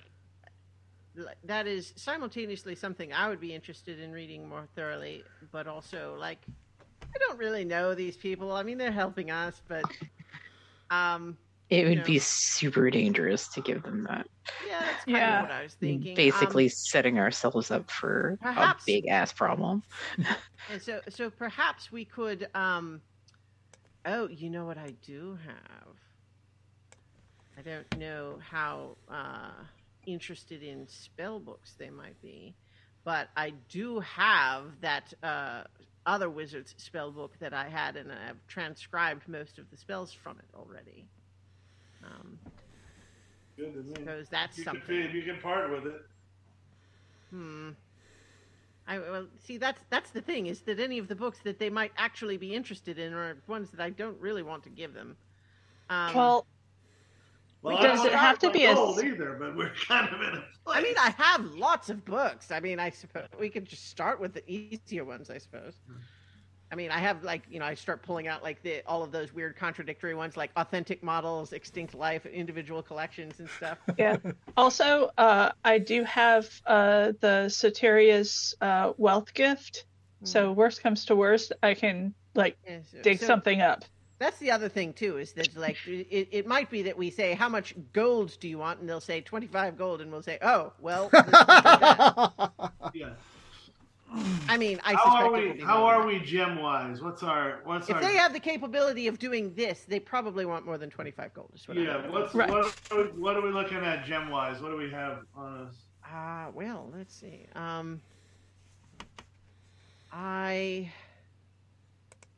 like, that is simultaneously something I would be interested in reading more thoroughly, but also like I don't really know these people. I mean, they're helping us, but um, It would Yeah. be super dangerous to give them that. yeah, that's kind Yeah. of what I was thinking. Um, Basically, setting ourselves up for perhaps- a big ass problem. And so, so perhaps we could. Um, oh, you know what I do have? I don't know how uh, interested in spell books they might be, but I do have that uh, other wizard's spell book that I had, and I've transcribed most of the spells from it already. Um, Good to me. suppose that's You can, something. you can part with it. Hmm. I well see that's that's the thing is that any of the books that they might actually be interested in are ones that I don't really want to give them. Um, well, Well, Does I it don't have to be a either, but we're kind of in a place. I mean, I have lots of books. I mean, I suppose we could just start with the easier ones. I suppose. I mean, I have like you know I start pulling out like the all of those weird contradictory ones like authentic models, extinct life, individual collections and stuff. yeah. Also, uh, I do have uh, the Soteria's uh, wealth gift. So worst comes to worst, I can like Yeah, so- dig so- something up. That's the other thing too, is that like it, it might be that we say how much gold do you want, and they'll say twenty five gold, and we'll say, oh well. this is that." Yeah. I mean, I How are we? How are than we gem wise? What's our? What's that. If our? they have the capability of doing this, they probably want more than twenty five gold. Is what yeah. What's Right. what? Are we, what are we looking at gem wise? What do we have on us? Ah, well, let's see. Um, I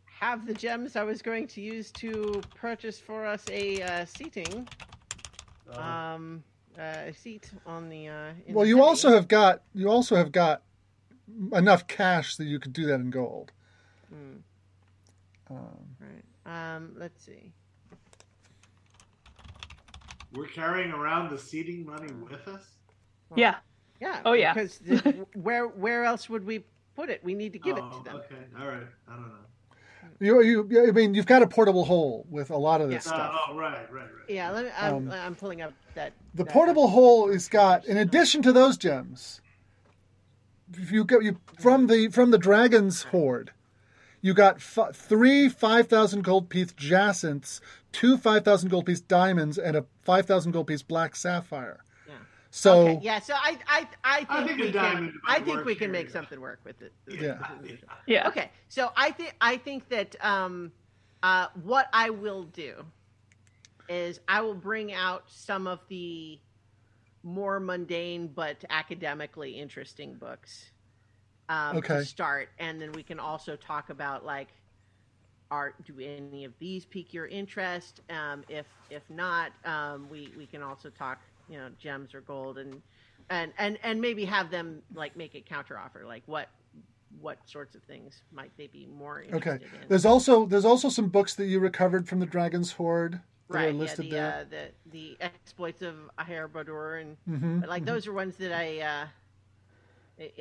have the gems I was going to use to purchase for us a uh, seating, Uh, um, uh, a seat on the. Uh, in well, the you heavy. also have got you also have got enough cash that you could do that in gold. Hmm, Um, right. Um, let's see. we're carrying around the seeding money with us. Yeah. Yeah. Oh, yeah. Because the, where where else would we put it? We need to give it oh, to them. okay. All right. I don't know. you, you, I mean, you've got a portable hole with a lot of this Yeah. stuff. Oh, right, right, right. Yeah. Let me, I'm, Um, I'm pulling up that. The that- portable hole is got, in addition to those gems, if you get you from the from the dragon's hoard, you got f- three five thousand gold piece jacinths, two five thousand gold piece diamonds, and a five thousand gold piece black sapphire. Yeah. So Okay, yeah, so I I I think, I think we can I think we can here, make yeah. something work with it. Yeah. Yeah. Okay, so I think I think that um, uh, what I will do is I will bring out some of the more mundane but academically interesting books um, Okay. to start, and then we can also talk about like art. Do any of these pique your interest? Um, if if not, um, we we can also talk you know gems or gold and and and and maybe have them like make a counter offer like what what sorts of things might they be more interested okay, in there's also there's also some books that you recovered from the dragon's hoard that right are listed yeah, the, there. Uh, the the exploits of Aher Badur and Mhm, but like those are ones that I uh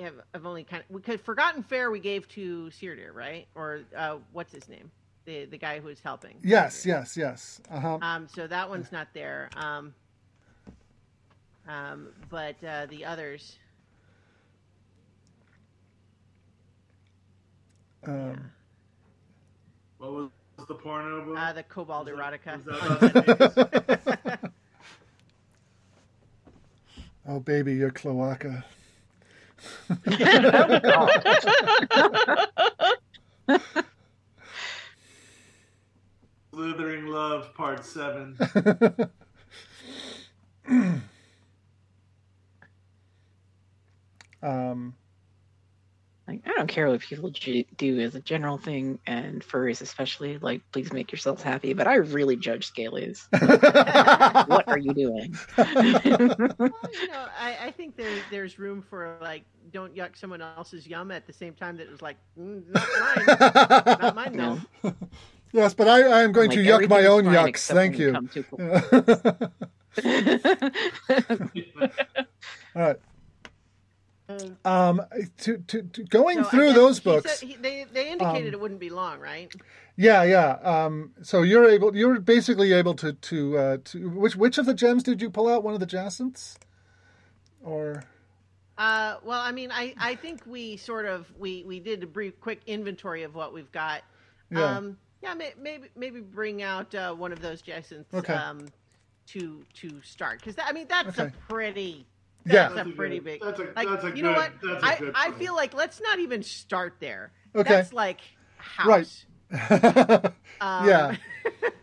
have I've only kind of because Forgotten Fair we gave to Seardir right or uh what's his name the the guy who's helping Yes, Seardir. yes, yes. Uh huh. Um, so that one's not there. Um, um, but uh, the others, Um, What was the porno book? uh, the Kobold Was that- Erotica. was that- oh, baby, your cloaca. Slithering Love Part Seven. um, Like, I don't care what people do as a general thing, and furries especially. Like, please make yourselves happy. But I really judge scalies. what are you doing? Well, you know, I, I think there, there's room for like, don't yuck someone else's yum at the same time that it was like, mm, not mine, not mine, no. yes, but I, I am going Like, to yuck my own yucks. Thank you. come All right. Um, to, to, to going So through those books. he- they they indicated um, it wouldn't be long, right? Yeah, yeah. Um, so you're able, you're basically able to to uh, to which which of the gems did you pull out? One of the jacinths, or Uh, well, I mean, I, I think we sort of we, we did a brief quick inventory of what we've got. Yeah. Um, yeah, may, maybe maybe bring out uh, one of those jacinths Okay. um, to to start because I mean that's Okay. a pretty. That's That's a a pretty good- big that's a- like that's a you know what that's a I good I point. feel like let's not even start there. Okay. That's like house. Right. Um, yeah,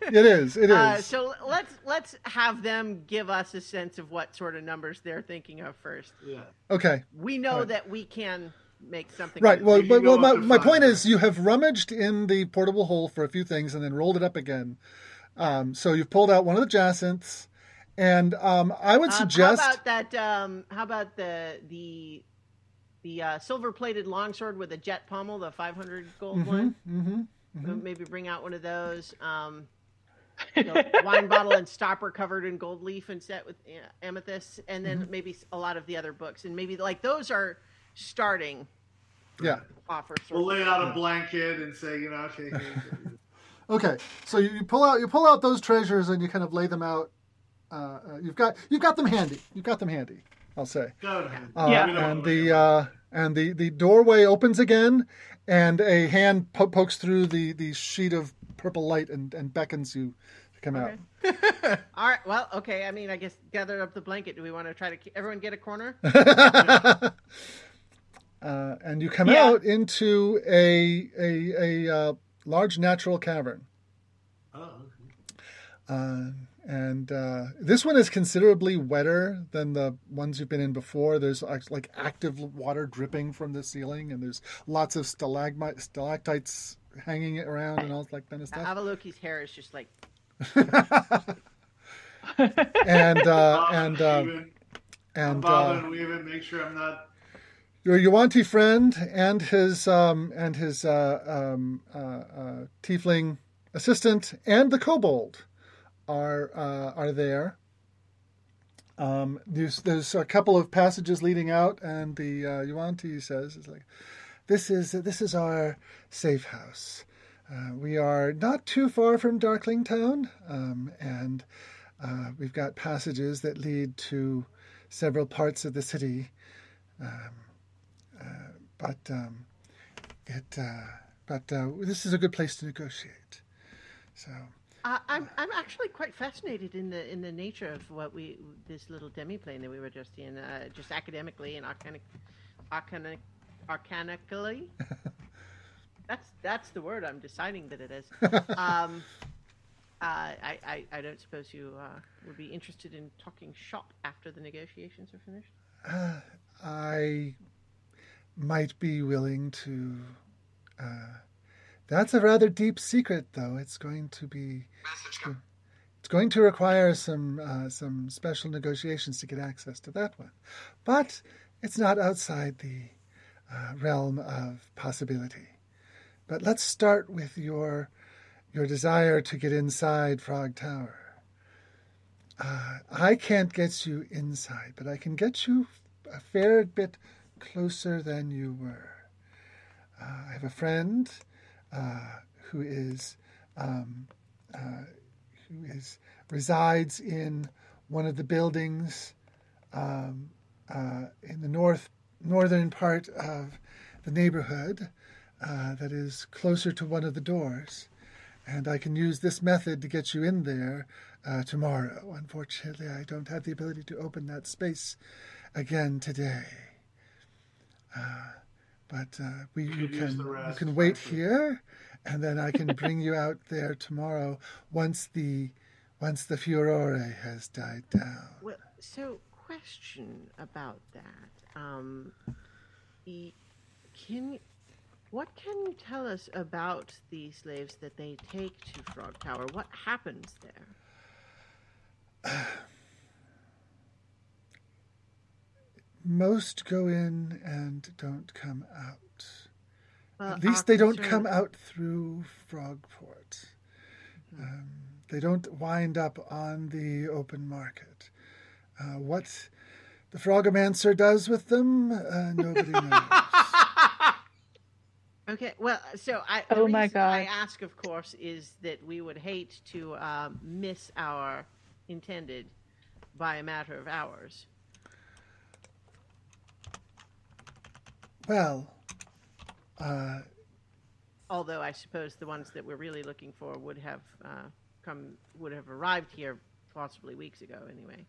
it is. It is. Uh, so let's let's have them give us a sense of what sort of numbers they're thinking of first. yeah. okay. We know Right. that we can make something. Right. Well, but, well, my, my point is, you have rummaged in the portable hole for a few things and then rolled it up again. Um, so you've pulled out one of the jacinths, and um, I would Um, suggest. How about that? Um, how about the the the uh, silver plated longsword with a jet pommel, the 500 gold one? hmm Uh, Maybe bring out one of those. Um, you know, wine bottle and stopper covered in gold leaf and set with uh, amethyst, and then Mm-hmm. maybe a lot of the other books, and maybe like those are starting Yeah. offers. We'll lay out a blanket and say, you know, okay. Okay. So you, you pull out you pull out those treasures and you kind of lay them out. Uh, uh, you've got you've got them handy. You've got them handy. I'll say. Go ahead. Uh, Yeah. And the uh, and the, the doorway opens again, and a hand po- pokes through the, the sheet of purple light and, and beckons you to come out. All right. Well, okay. I mean, I guess gather up the blanket. Do we want to try to ke- everyone get a corner? Uh, and you come Yeah. out into a a, a uh, large natural cavern. Oh, okay. And uh, this one is considerably wetter than the ones you've been in before. There's like active water dripping from the ceiling, and there's lots of stalagmite, stalactites hanging around and all that kind of stuff. Avaloki's hair is just like And uh, and uh, and Bob uh, and Weaving, make sure I'm not. your Yuanti friend and his um, and his uh, um, uh, uh, tiefling assistant and the kobold are uh, are there. Um, there's there's a couple of passages leading out, and the uh, says, "It's like this is this is our safe house. Uh, we are not too far from Darkling Town, um, and uh, we've got passages that lead to several parts of the city." but um, it uh, but uh, this is a good place to negotiate. So Uh, I'm I'm actually quite fascinated in the in the nature of what we this little demiplane that we were just in, uh, just academically and arcanic, arcanic, arcanically. that's that's the word I'm deciding that it is. Um, uh, I, I I don't suppose you uh, would be interested in talking shop after the negotiations are finished. I might be willing to. That's a rather deep secret, though. It's going to be. It's going to require some uh, some special negotiations to get access to that one, but it's not outside the uh, realm of possibility. But let's start with your your desire to get inside Frog Tower. Uh, I can't get you inside, but I can get you a fair bit closer than you were. Uh, I have a friend who is um, uh, who is resides in one of the buildings um, uh, in the north northern part of the neighborhood uh, that is closer to one of the doors, and I can use this method to get you in there uh, tomorrow. Unfortunately, I don't have the ability to open that space again today. Uh, but uh, we you could can you can wait frankly. here, and then I can bring you out there tomorrow once the once the furore has died down. Well, so question about that. Um, can what can you tell us about the slaves that they take to Frog Tower? What happens there? Most go in and don't come out. Well, At least they don't come out through Frogport. Um, they don't wind up on the open market. Uh, what the Frogomancer does with them, uh, nobody knows. Okay, well, so I. the Oh my reason I ask, of course, is that we would hate to um, miss our intended by a matter of hours. Well, uh, Although I suppose the ones that we're really looking for would have uh, come, would have arrived here possibly weeks ago, anyway.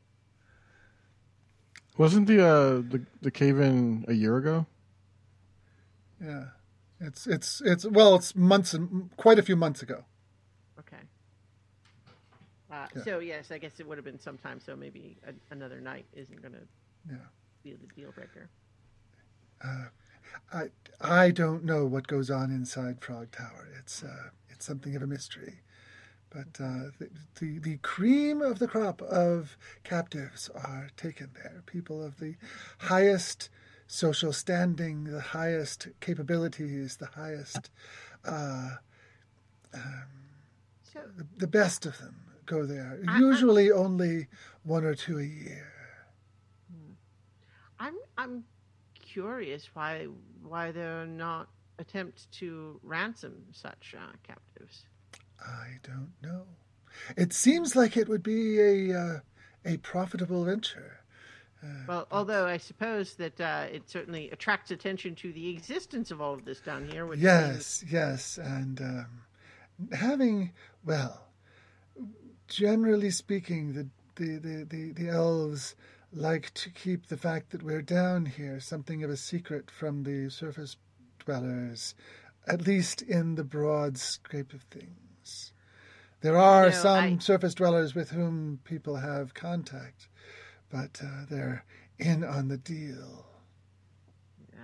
Wasn't the uh, the the cave in a year ago? yeah, it's it's it's well, it's months and quite a few months ago. Okay. Uh, Yeah. So yes, I guess it would have been sometime. So maybe a, another night isn't going to Yeah. be the deal breaker. I I don't know what goes on inside Frog Tower. It's uh, it's something of a mystery. But uh, the, the the cream of the crop of captives are taken there. People of the highest social standing, the highest capabilities, the highest, uh, So the, the best of them go there. I- I- Usually only one or two a year. I'm I'm curious why why there are not attempts to ransom such uh, captives. I don't know. It seems like it would be a uh, a profitable venture, Well, although I suppose that uh, it certainly attracts attention to the existence of all of this down here. Which Yes, yes, and um, having well, generally speaking, the, the the, the the elves like to keep the fact that we're down here something of a secret from the surface dwellers, at least in the broad scope of things. There are some I- surface dwellers with whom people have contact, but uh, they're in on the deal.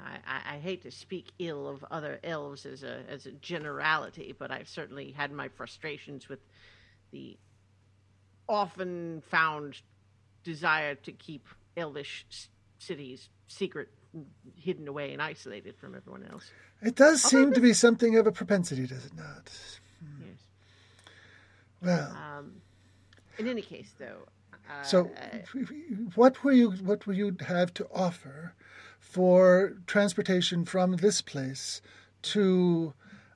I, I, I hate to speak ill of other elves as a as a generality, but I've certainly had my frustrations with the often found desire to keep elvish cities secret, hidden away, and isolated from everyone else. It does seem to be something of a propensity, does it not? Yes. Well, Um, in any case, though, uh, so uh, what will you what will you have to offer for transportation from this place to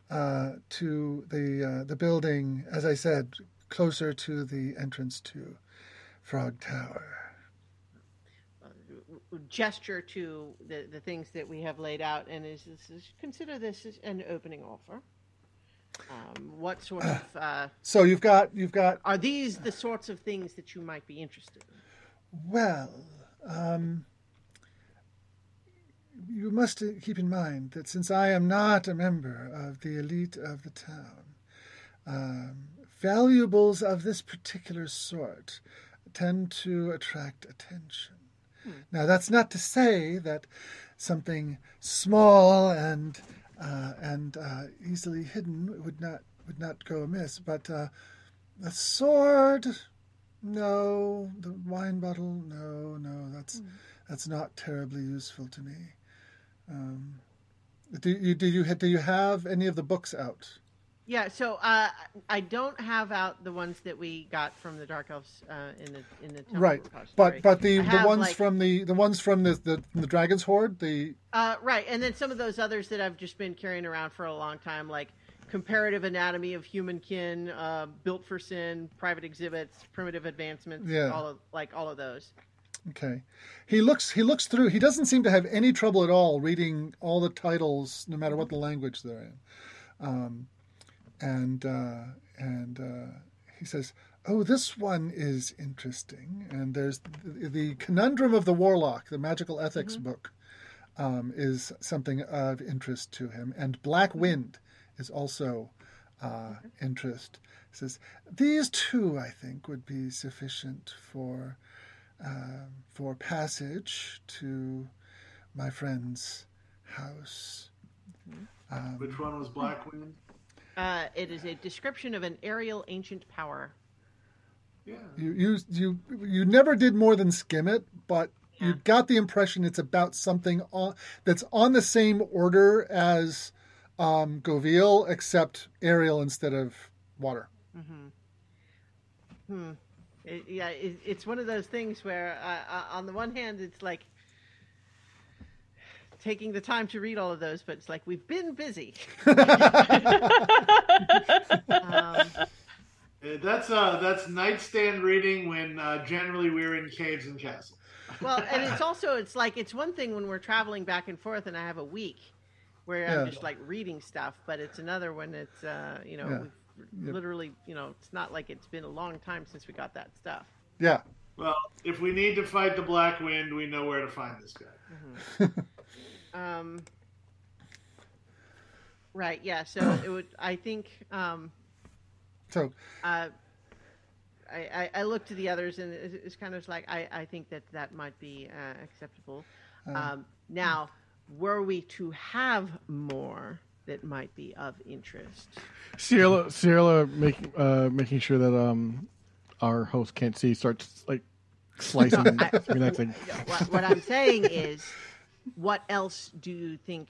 uh, to the uh, the building? As I said, closer to the entrance to Frog Tower. gesture to the, the things that we have laid out and is, is, is consider this as an opening offer. Um, what sort of uh, So you've got you've got are these the sorts of things that you might be interested in? Well, um, you must keep in mind that since I am not a member of the elite of the town, um, valuables of this particular sort tend to attract attention. Now, that's not to say that something small and uh, and uh, easily hidden would not would not go amiss, but uh, a sword, no. The wine bottle, no, no. That's that's not terribly useful to me. Um, do you do you do you have any of the books out? Yeah, so uh, I don't have out the ones that we got from the Dark Elves uh, in the in the temple right, but but the I the ones like- from the the ones from the, the from the Dragon's Horde, the Uh, right, and then some of those others that I've just been carrying around for a long time, like comparative anatomy of human kin, uh, built for sin, private exhibits, primitive advancements, Yeah. all of like all of those. Okay. He looks he looks through he doesn't seem to have any trouble at all reading all the titles no matter what the language they're in. Um, and uh, and uh, he says, "Oh, this one is interesting." And there's the, the Conundrum of the Warlock, the magical ethics book, um, is something of interest to him. And Black Wind is also uh, interest. He says these two, I think, would be sufficient for um, for passage to my friend's house. Um, Which one was Blackwind? Uh, it is a description of an aerial ancient power. Yeah. you you you you never did more than skim it, but you got the impression it's about something on that's on the same order as um, Govil, except aerial instead of water. Mm-hmm. It, yeah, it, it's one of those things where, uh, uh, on the one hand, it's like taking the time to read all of those, but it's like we've been busy. um, Uh, That's uh, that's nightstand reading when uh, generally we're in caves and castles. well, and it's also it's like it's one thing when we're traveling back and forth, and I have a week where Yeah. I'm just like reading stuff, but it's another when it's uh, you know Yeah. we've literally you know it's not like it's been a long time since we got that stuff. Yeah. Well, if we need to fight the Black Wind, we know where to find this guy. Um, right. Yeah. So it would. I think. Um, So uh, I, I, I look to the others, and it's, it's kind of like I, I think that that might be uh, acceptable. Um, now, were we to have more that might be of interest, Sierra, Sierra, making uh, making sure that um our host can't see starts like slicing No, I- through that thing. what, what I'm saying is, what else do you think?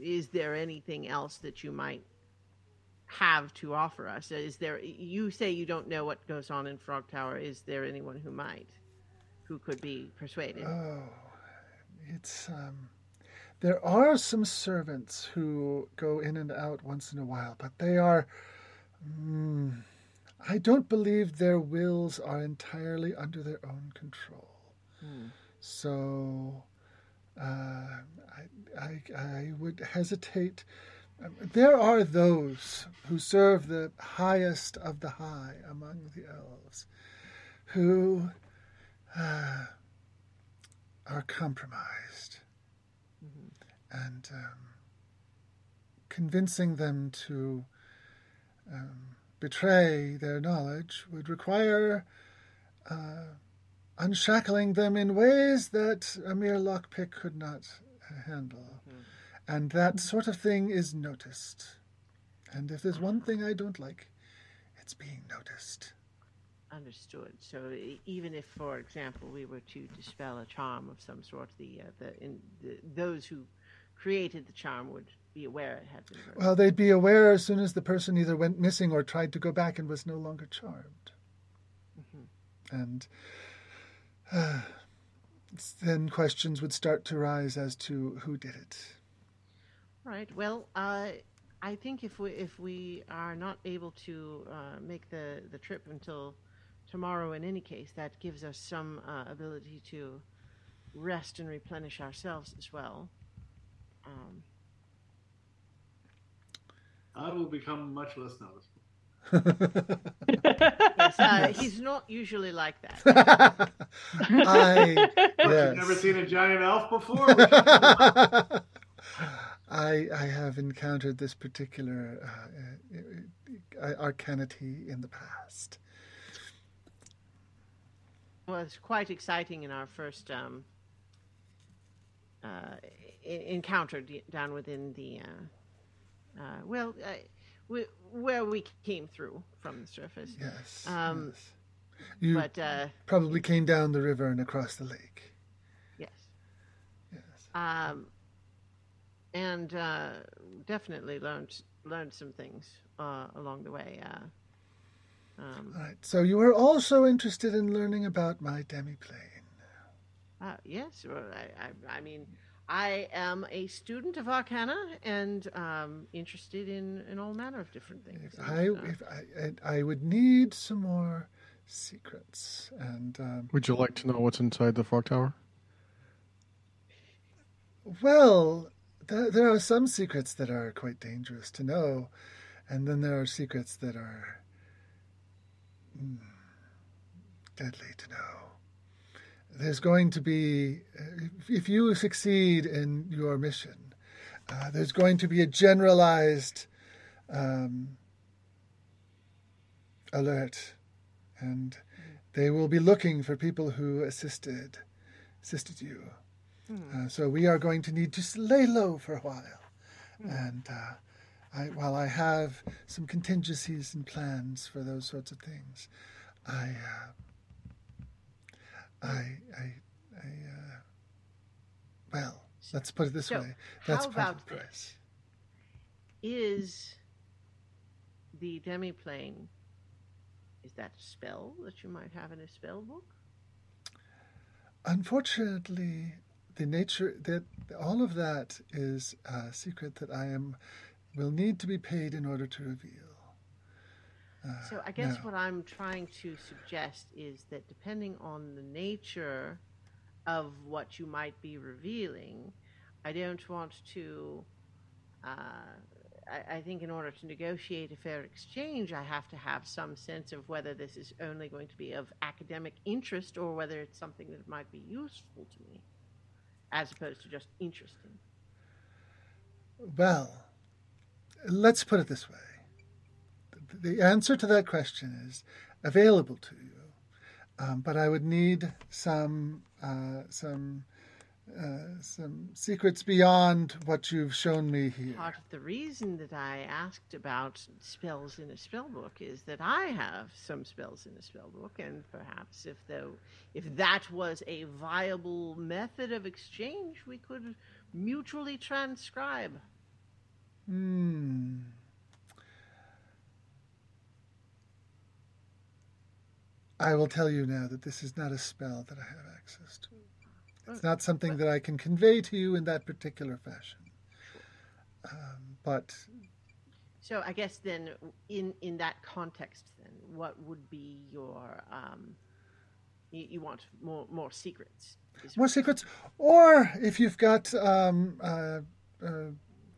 Is there anything else that you might have to offer us? Is there? You say you don't know what goes on in Frog Tower. Is there anyone who might, who could be persuaded? Oh, it's um, there are some servants who go in and out once in a while, but they are. Mm, I don't believe their wills are entirely under their own control. So uh, I, I, I would hesitate. There are those who serve the highest of the high among the elves who uh, are compromised. And um, convincing them to um, betray their knowledge would require uh, unshackling them in ways that a mere lockpick could not handle. And that sort of thing is noticed. And if there's one thing I don't like, it's being noticed. Understood. So even if, for example, we were to dispel a charm of some sort, the uh, the, in, the those who created the charm would be aware it had been broken. Well, they'd be aware as soon as the person either went missing or tried to go back and was no longer charmed. And uh, then questions would start to rise as to who did it. Right. Well, uh, I think if we if we are not able to uh, make the the trip until tomorrow, in any case, that gives us some uh, ability to rest and replenish ourselves as well. Um, That will become much less noticeable. Yes, uh, he's not usually like that. I yes. You've never seen a giant elf before? I I have encountered this particular uh, uh, uh, arcanity in the past. Well, it's quite exciting in our first um, uh, encounter d- down within the uh, uh, well, uh, we, where we came through from the surface. Yes. Um, yes. You But uh, probably came down the river and across the lake. yes, Yes. um, and uh, definitely learned learned some things uh, along the way. Uh, um, All right. So you were also interested in learning about my demiplane. Uh, yes, well, I, I, I mean, I am a student of Arcana and um, interested in, in all manner of different things. If I, uh, if I, and I would need some more secrets, and um, Would you like to know what's inside the Frog Tower? well, th- there are some secrets that are quite dangerous to know, and then there are secrets that are mm, deadly to know. There's going to be, if- you succeed in your mission, uh, there's going to be a generalized um, alert, and they will be looking for people who assisted assisted you. Uh, so we are going to need to lay low for a while, and uh, I, while I have some contingencies and plans for those sorts of things, I, uh, I, I, I, uh, well, let's put it this So, way: that's part of the price. is the demiplane, is that a spell that you might have in a spell book? Unfortunately, the nature that all of that is a secret that I am will need to be paid in order to reveal. So I guess no. what I'm trying to suggest is that depending on the nature of what you might be revealing, I don't want to. Uh, I, I think in order to negotiate a fair exchange, I have to have some sense of whether this is only going to be of academic interest or whether it's something that might be useful to me, as opposed to just interesting. Well, let's put it this way. The answer to that question is available to you, um, but I would need some uh, some uh, some secrets beyond what you've shown me here. Part of the reason that I asked about spells in a spell book is that I have some spells in a spell book, and perhaps if though if that was a viable method of exchange, we could mutually transcribe. Hmm. I will tell you now that this is not a spell that I have access to. It's not something that I can convey to you in that particular fashion. Um, but So I guess then, in in that context, then what would be your um, you, you want more more secrets. More secrets, or if you've got um, uh, uh,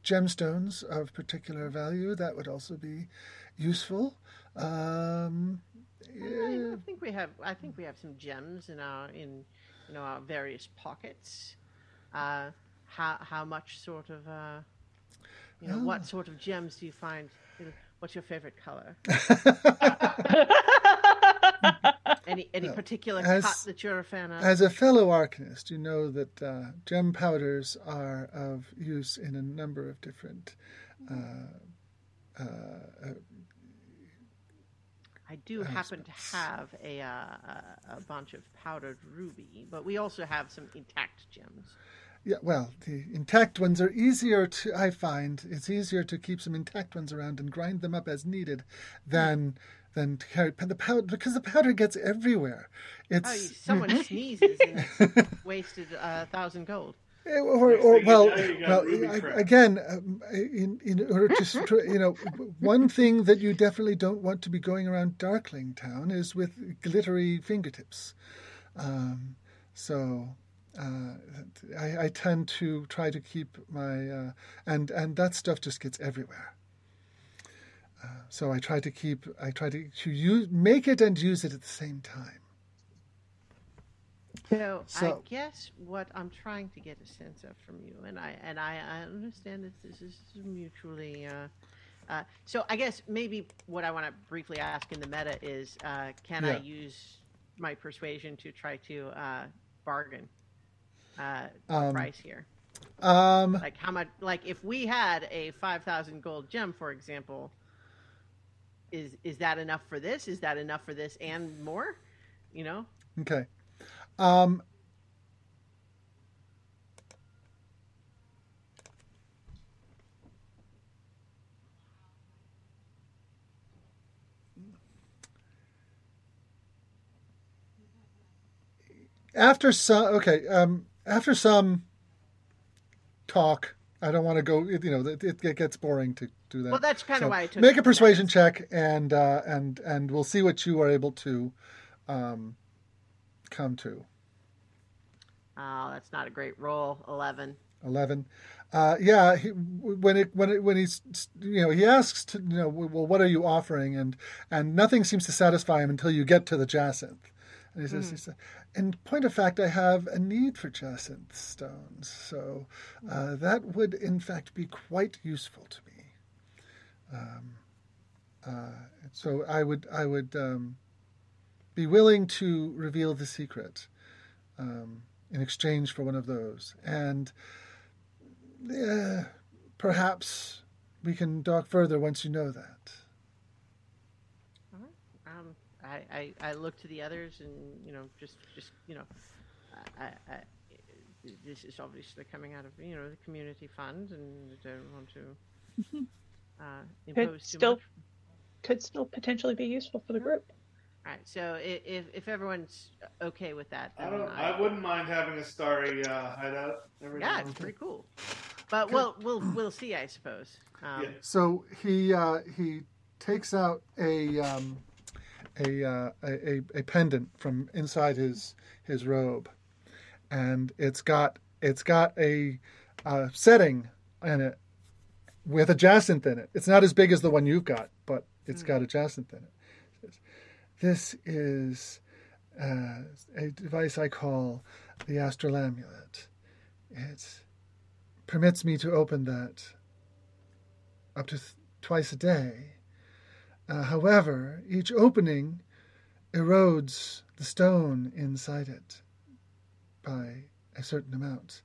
gemstones of particular value, that would also be useful. Um, I think we have. I think we have some gems in our in you know our various pockets. Uh, how how much sort of uh, you know Ah. what sort of gems do you find? What's your favorite color? Any any particular as- cut that you're a fan of? As a fellow arcanist, you know that uh, gem powders are of use in a number of different. Uh, uh, I do happen to have a, uh, a bunch of powdered ruby, but we also have some intact gems. yeah, well, the intact ones are easier to. I find it's easier to keep some intact ones around and grind them up as needed, than than to carry the powder because the powder gets everywhere. Oh, It's someone sneezes and wasted a thousand gold. Eh, or, or you well, know, you well I- again, um, in in order to you know, one thing that you definitely don't want to be going around Darkling Town is with glittery fingertips. Um, so. Uh, I, I tend to try to keep my uh, and and that stuff just gets everywhere. Uh, so I try to keep I try to, to use make it and use it at the same time. So, So- I guess what I'm trying to get a sense of from you, and I and I, I understand that this is mutually. Uh, uh, so I guess maybe what I want to briefly ask in the meta is, uh, can I use my persuasion to try to uh, bargain uh, the Um, price here? Um, Like how much? Like if we had a five thousand gold gem, for example, is is that enough for this? Is that enough for this and more? You know. Okay. Um, after some, okay, um, after some talk, I don't want to go. You know, it, it gets boring to do that. Well, that's kind So of why I took make a persuasion check, and uh, and and we'll see what you are able to um, come to. Oh, that's not a great roll. Eleven. Eleven. Uh, yeah, he, when it when it when he's you know he asks to you know well what are you offering and and nothing seems to satisfy him until you get to the jacinth, and he says he says in point of fact I have a need for jacinth stones, so uh, that would in fact be quite useful to me. Um, uh, so I would I would um, be willing to reveal the secret um, in exchange for one of those and. Uh, perhaps we can talk further once you know that. Um, I, I, I look to the others, and you know, just just you know, I, I, I, this is obviously coming out of you know the community fund, and I don't want to uh, impose too still- much. Could still potentially be useful for the group. All right, so if if everyone's okay with that, I then don't. I wouldn't mind having a starry uh, hideout every yeah, now it's pretty cool. But we'll we'll we'll see, I suppose. Um, Yeah. So he uh, he takes out a um, a, uh, a a a pendant from inside his his robe, and it's got it's got a uh, setting in it with a jacinth in it. It's not as big as the one you've got, but it's got a jacinth in it. This is uh, a device I call the astral amulet. It permits me to open that up to th- twice a day. Uh, however, each opening erodes the stone inside it by a certain amount.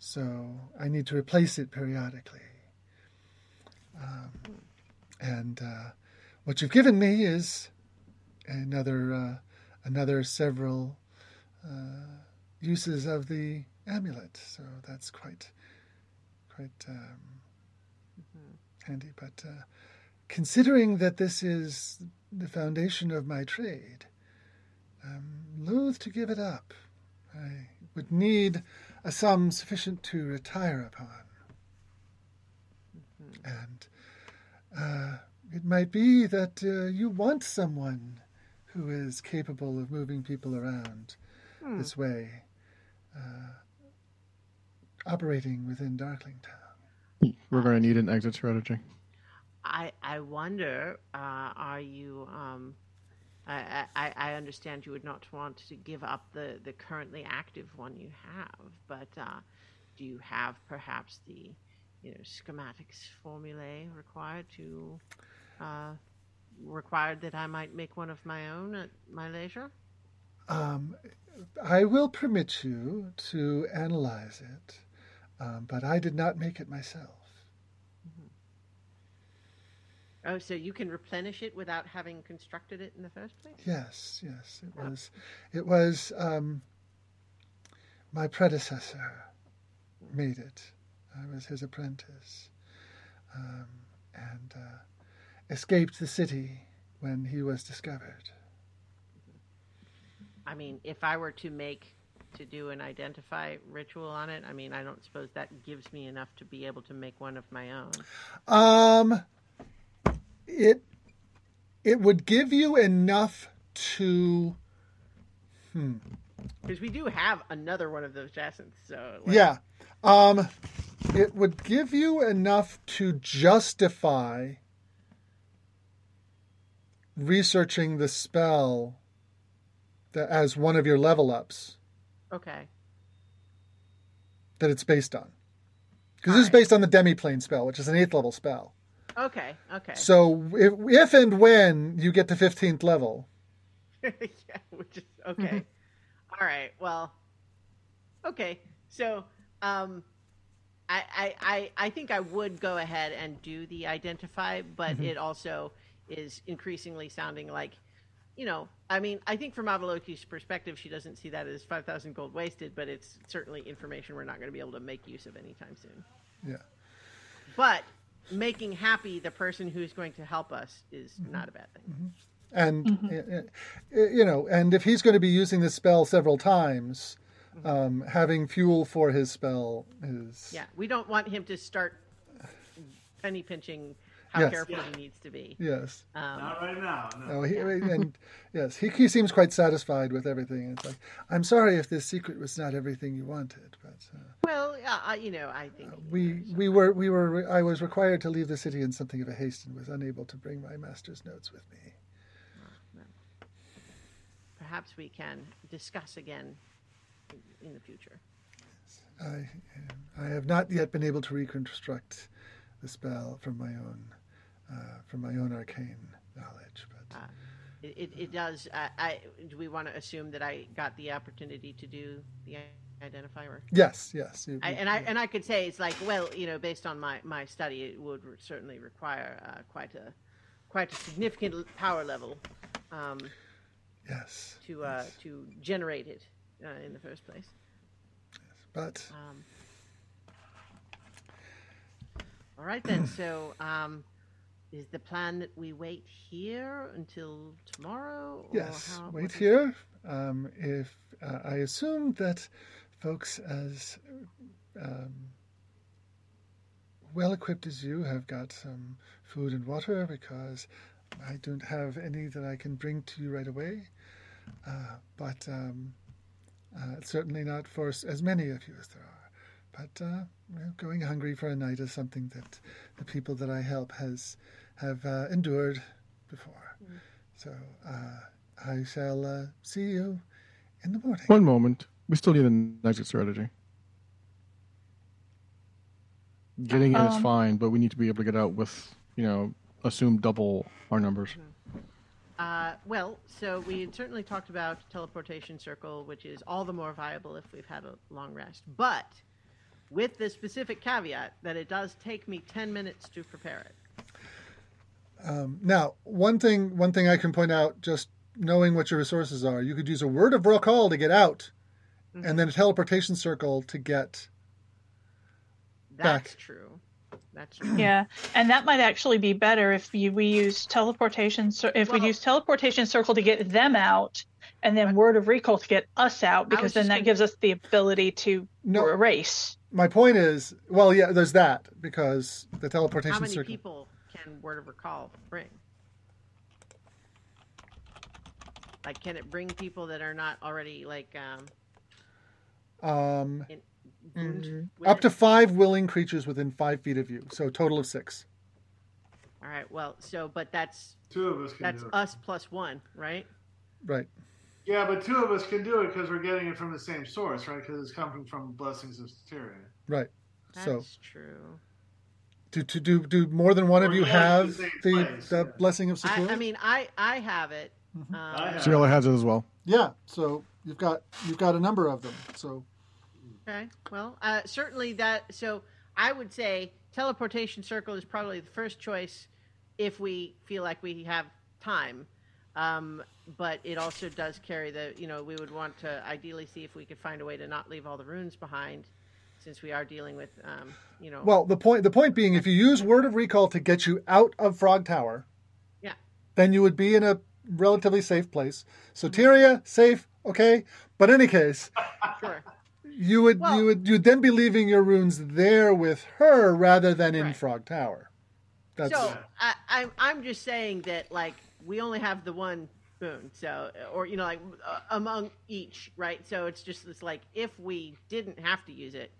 So I need to replace it periodically. Um, and uh, what you've given me is another uh, another several uh, uses of the amulet. So that's quite quite um, handy. But uh, considering that this is the foundation of my trade, I'm loath to give it up. I would need a sum sufficient to retire upon. And uh, it might be that uh, you want someone who is capable of moving people around Hmm. this way, uh, operating within Darkling Town. We're going to need an exit strategy. I I wonder, uh, are you? Um, I, I I understand you would not want to give up the the currently active one you have, but uh, do you have perhaps the you know schematics formulae required to uh, required that I might make one of my own at my leisure? Um, I will permit you to analyze it, um, but I did not make it myself. Oh, so you can replenish it without having constructed it in the first place? Yes, yes, it was. It was um, my predecessor made it. I was his apprentice, um, and uh, escaped the city when he was discovered. I mean, if I were to make to do an identify ritual on it, I mean, I don't suppose that gives me enough to be able to make one of my own. Um, it it would give you enough to. Hmm. Because we do have another one of those jacinths, so like, Yeah. Um, it would give you enough to justify researching the spell that, as one of your level ups Okay. that it's based on. Because this is based on the demiplane spell, which is an eighth level spell. Okay. Okay. So if, if and when you get to 15th level, yeah, which is okay. All right. Well. Okay. So, um, I, I, I, I think I would go ahead and do the identify, but Mm-hmm. it also is increasingly sounding like, you know, I mean, I think from Avaloki's perspective, she doesn't see that as five thousand gold wasted, but it's certainly information we're not going to be able to make use of anytime soon. yeah. But making happy the person who's going to help us is Mm-hmm. not a bad thing. and uh, uh, you know, and if he's going to be using this spell several times, um, having fuel for his spell is Yeah, we don't want him to start penny pinching how Yes. careful Yeah. he needs to be. yes. Um, Not right now. No. No, he, and yes, he, he seems quite satisfied with everything. It's like, I'm sorry if this secret was not everything you wanted, but uh, well, uh, uh, you know, I think we we were we were I was required to leave the city in something of a haste and was unable to bring my master's notes with me. perhaps we can discuss again in, in the future. I I have not yet been able to reconstruct the spell from my own uh, from my own arcane knowledge, but Uh, it, it, it does. Uh, I do we want to assume that I got the opportunity to do the identifier? yes, yes, I, and I and I could say it's like well, you know, based on my, my study, it would certainly require uh, quite a quite a significant power level um, yes, to uh, to generate it uh, in the first place. but Um, all right then. So, um, is the plan that we wait here until tomorrow? Or Yes, how, wait here. Um, if uh, I assume that folks as um, well equipped as you have got some food and water, because I don't have any that I can bring to you right away. Uh, but um, uh, certainly not for as many of you as there are. But uh, going hungry for a night is something that the people that I help has have uh, endured before. So uh, I shall uh, see you in the morning. One moment. We still need an exit strategy. Getting in is Um, fine, but we need to be able to get out with, you know, assume double our numbers. Uh, well, so we had certainly talked about teleportation circle, which is all the more viable if we've had a long rest, but with the specific caveat that it does take me ten minutes to prepare it. Um, now, one thing one thing I can point out, just knowing what your resources are, you could use a word of recall to get out, and mm-hmm. then a teleportation circle to get. That's Back. true. That's true. Yeah, and that might actually be better if you, we use teleportation. If Well- we use teleportation circle to get them out, and then word of recall to get us out, because then that gonna- gives us the ability to No. erase. My point is, well, yeah, there's that because the teleportation How many circle. people can word of recall bring? Like, can it bring people that are not already like um, Um, booned Mhm. up to five willing creatures within five feet of you, so a total of six. All right. Well, so but that's Two of us can that's do it. us plus one, right? Right. Yeah, but two of us can do it because we're getting it from the same source, right? Because it's coming from blessings of Soteria. Right. That's So true. Do to do do more than one of you have the the place, the yeah. blessing of I, security? I mean, I I have it. Mhm. Um, I has it as well. yeah. So you've got you've got a number of them. So Okay. Well, uh, certainly that. So I would say teleportation circle is probably the first choice if we feel like we have time. Um, but it also does carry the, you know, we would want to ideally see if we could find a way to not leave all the runes behind, since we are dealing with, um, you know. well, the point the point being, if you use word of recall to get you out of Frog Tower, Yeah. then you would be in a relatively safe place. Soteria safe, okay. But in any case, sure. you would Well- you would you'd then be leaving your runes there with her rather than in Right. Frog Tower. That's so I, I'm I'm just saying that like we only have the one boon, so or you know like uh, among each, right? So it's just it's like if we didn't have to use it,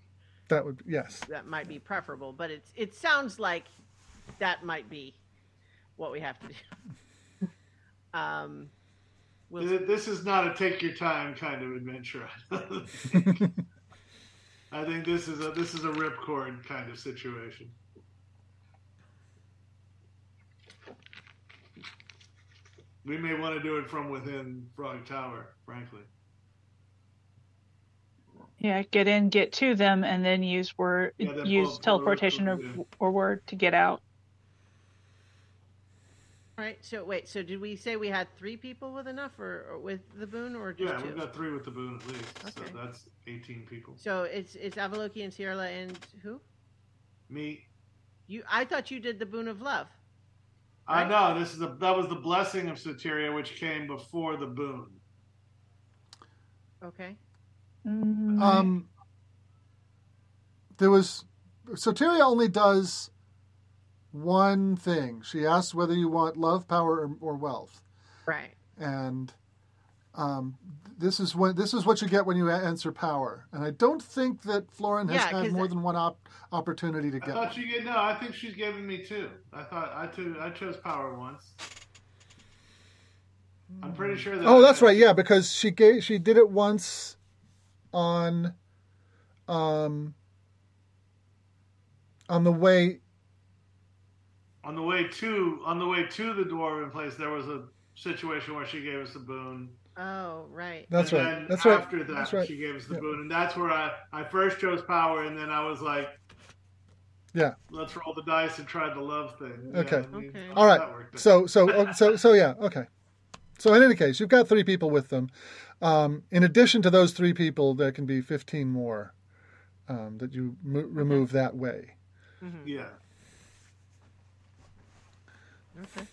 that would yes. that might be preferable. But it's it sounds like that might be what we have to do. um, we'll, This is not a take your time kind of adventure. I think. I think this is a this is a ripcord kind of situation. We may want to do it from within Frog Tower, frankly. Yeah, get in, get to them, and then use word, Yeah, use teleportation or, or word to get out. all right. So wait. So did we say we had three people with enough, or, or with the boon, or just Yeah, two? we've got three with the boon at least, so Okay. that's eighteen people. So it's it's Avaloki and Sierra and who? Me, You. I thought you did the boon of love. Uh, I know this is a that was the blessing of Soteria, which came before the boon. Okay. Mm, Um, there was Soteria only does one thing. She asks whether you want love, power, or, or wealth, Right. and um, this is when this is what you get when you answer power. And I don't think that Florin has Yeah, had 'cause more I- than one op- opportunity to I get. thought one. she get no. I think she's given me two. I thought I too. I chose power once. I'm pretty sure that. Oh, that's right. Yeah, because she gave she did it once on um on the way On the way to on the way to the dwarven place, there was a situation where she gave us a boon. Oh, right. that's and right. Then That's right. After that, That's right. she gave us the Yeah. boon, and that's where I I first chose power, and then I was like, Yeah. let's roll the dice and try the love thing. Okay. I mean, Okay. All right. that worked out. So so oh, so so yeah, okay. So in any case, you've got three people with them. Um, in addition to those three people, there can be fifteen more um, that you mo- remove that way. hmm yeah. Okay.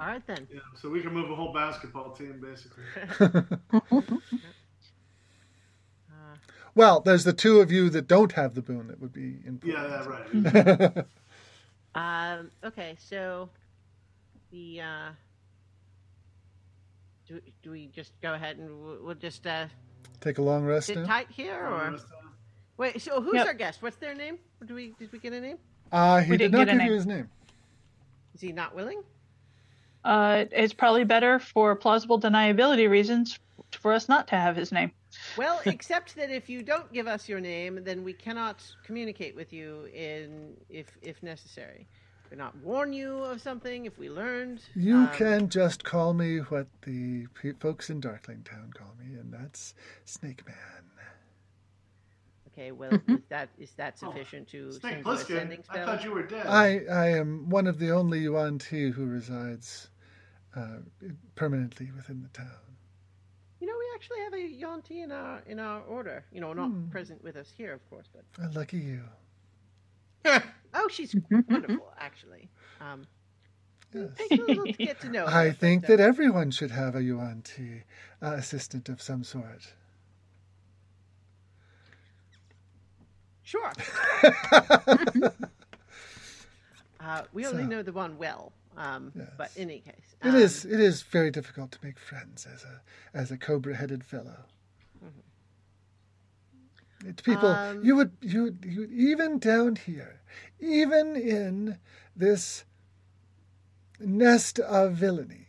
All right then. Yeah, so we can move a whole basketball team basically. Uh, Well, there's the two of you that don't have the boon that would be in. Yeah, yeah, right. Um, okay, so the uh, do do we just go ahead and we'll, we'll just uh, Take a long rest sit now. tight here, or wait? So who's Yep. our guest? What's their name? Do we did we get a name? Uh, he We did didn't not get a give name. you his name. Is he not willing? Uh, it's probably better for plausible deniability reasons for us not to have his name. Well, except that if you don't give us your name, then we cannot communicate with you in if if necessary. We not warn you of something if we learned. You Um, can just call me what the pe- folks in Darkling Town call me, and that's Snake Man. Okay, well, is that is that sufficient to Snake send you a Plissken. sending I thought you were dead. I, I am one of the only yuan-ti who resides uh, permanently within the town. You know, we actually have a yuan-ti in our in our order. You know, not Hmm. present with us here, of course, but Uh, lucky you. oh, she's wonderful, actually. Um, Yes. so let's get to know. I think but, that everyone should have a yuan-ti uh, assistant of some sort. Sure. um, Uh, we only know the one well, um, but in any case, It um, is. It is very difficult to make friends as a as a cobra-headed fellow. It's people Um, you would you would- you even down here, even in this nest of villainy.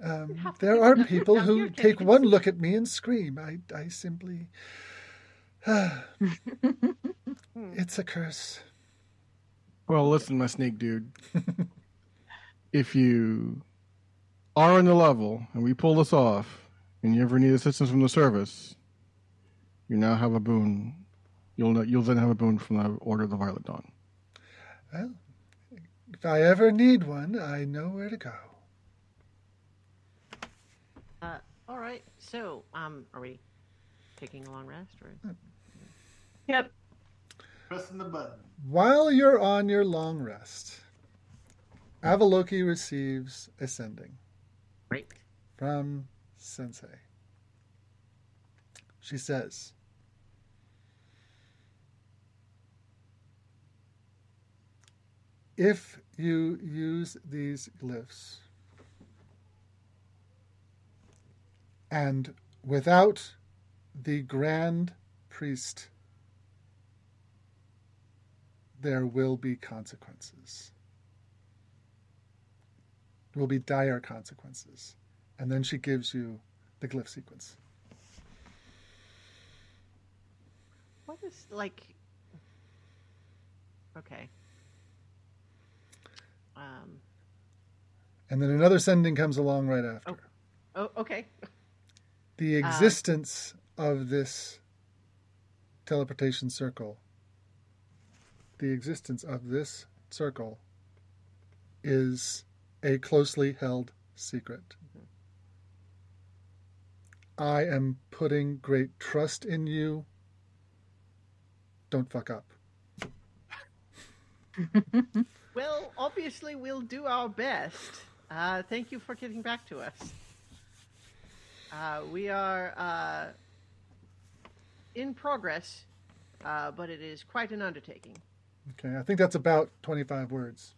Um, there are down people here who take even one look at me and scream. I I simply. it's a curse. Well, listen, my snake dude. if you are on the level and we pull this off, and you ever need assistance from the service, you now have a boon. You'll know, you'll then have a boon from the Order of the Violet Dawn. Well, if I ever need one, I know where to go. Uh, all right. So, um, are we taking a long rest or? Yep. Pressing the button. While you're on your long rest, Avaloki receives a sending Great. from Sensei. She says, If you use these glyphs and without the Grand Priest there will be consequences. There will be dire consequences. And then she gives you the glyph sequence. What is like? Okay. Um. And then another sending comes along right after. Oh. Oh. Okay. The existence of this teleportation circle, the existence of this circle, is a closely held secret. I am putting great trust in you. Don't fuck up. Well, obviously, we'll do our best. Uh, thank you for getting back to us. Uh, we are uh, in progress, uh, but it is quite an undertaking. Okay, I think that's about 25 words.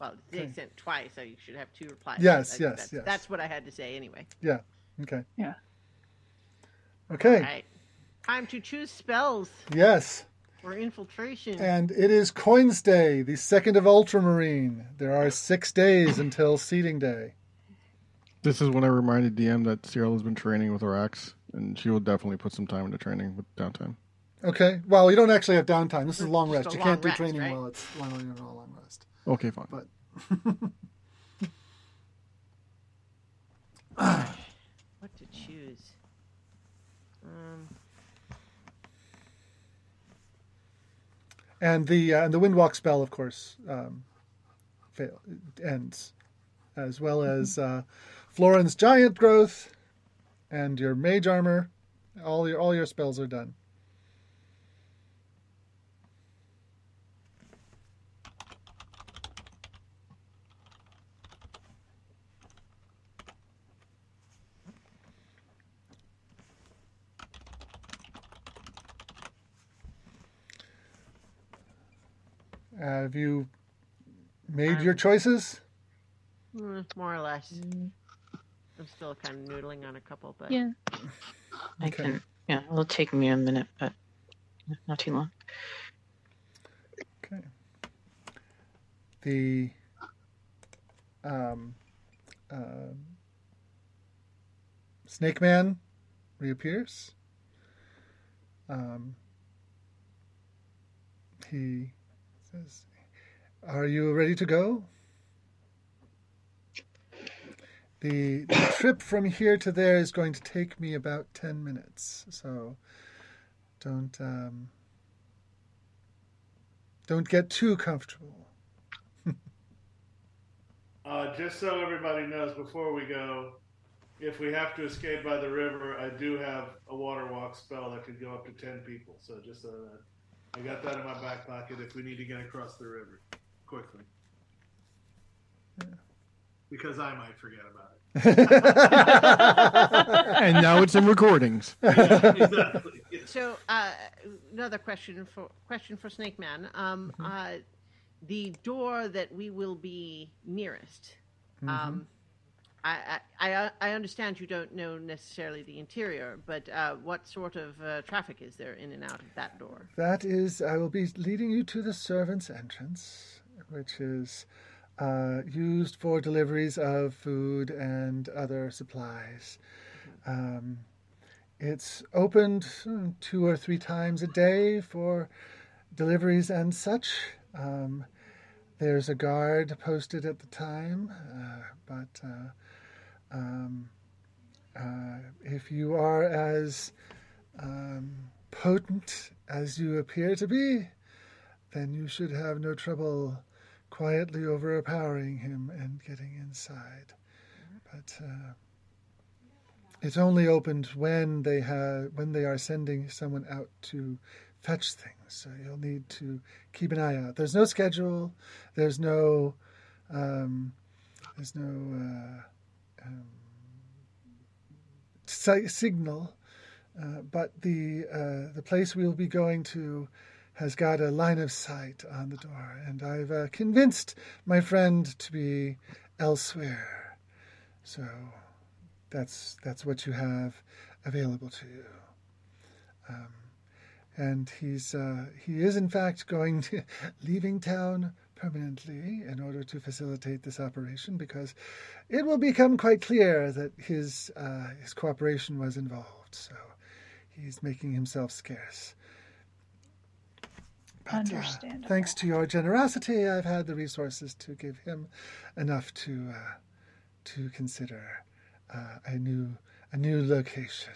Well, they Okay. sent twice, so you should have two replies. Yes, I yes, that's, yes. That's what I had to say anyway. Yeah, okay. Yeah. Okay, All right. Time to choose spells yes. For infiltration. And it is Coins Day, the second of Ultramarine. There are six days until seating day. This is when I reminded DM that Cyril has been training with her axe, and she will definitely put some time into training with downtime. Okay, well, you don't actually have downtime. This is Just long a rest. You long can't do training right? while it's while you're on a long rest. Okay, fine. But What to choose? Um, and the uh, and the Windwalk spell, of course, um, fail ends, as well as uh, Florin's giant growth, and your mage armor. All your all your spells are done. Have you made your choices? mm, more or less. I'm still kind of noodling on a couple, but Yeah. I Okay. can. Yeah, it'll take me a minute, but not too long. Okay. The um, um Snake Man reappears. Um, he says, "Are you ready to go?" The, trip from here to there is going to take me about ten minutes, so don't um, don't get too comfortable. Uh, just so everybody knows, before we go, if we have to escape by the river, I do have a water walk spell that could go up to ten people. So just so that I got that in my back pocket if we need to get across the river quickly. Because I might forget about it. and now it's in recordings. Yeah, exactly. So, uh, another question for question for Snake Man. Um, Mm-hmm. uh, the door that we will be nearest. Um, I, I I understand you don't know necessarily the interior, but uh, what sort of uh, traffic is there in and out of that door? That is, I will be leading you to the servants' entrance, which is uh, used for deliveries of food and other supplies. Um, it's opened hmm, two or three times a day for deliveries and such. Um, there's a guard posted at the time, uh, but uh, um, uh, if you are as um, potent as you appear to be, then you should have no trouble quietly overpowering him and getting inside. But uh, it's only opened when they have when they are sending someone out to fetch things. So you'll need to keep an eye out. There's no schedule. There's no um, there's no uh, um, si- signal. Uh, but the uh, the place we'll be going to has got a line of sight on the door, and I've uh, convinced my friend to be elsewhere. So that's that's what you have available to you. Um, and he's uh, he is in fact going to leaving town permanently in order to facilitate this operation because it will become quite clear that his uh, his cooperation was involved. So he's making himself scarce. But, uh, thanks to your generosity, I've had the resources to give him enough to uh, to consider uh, a new a new location.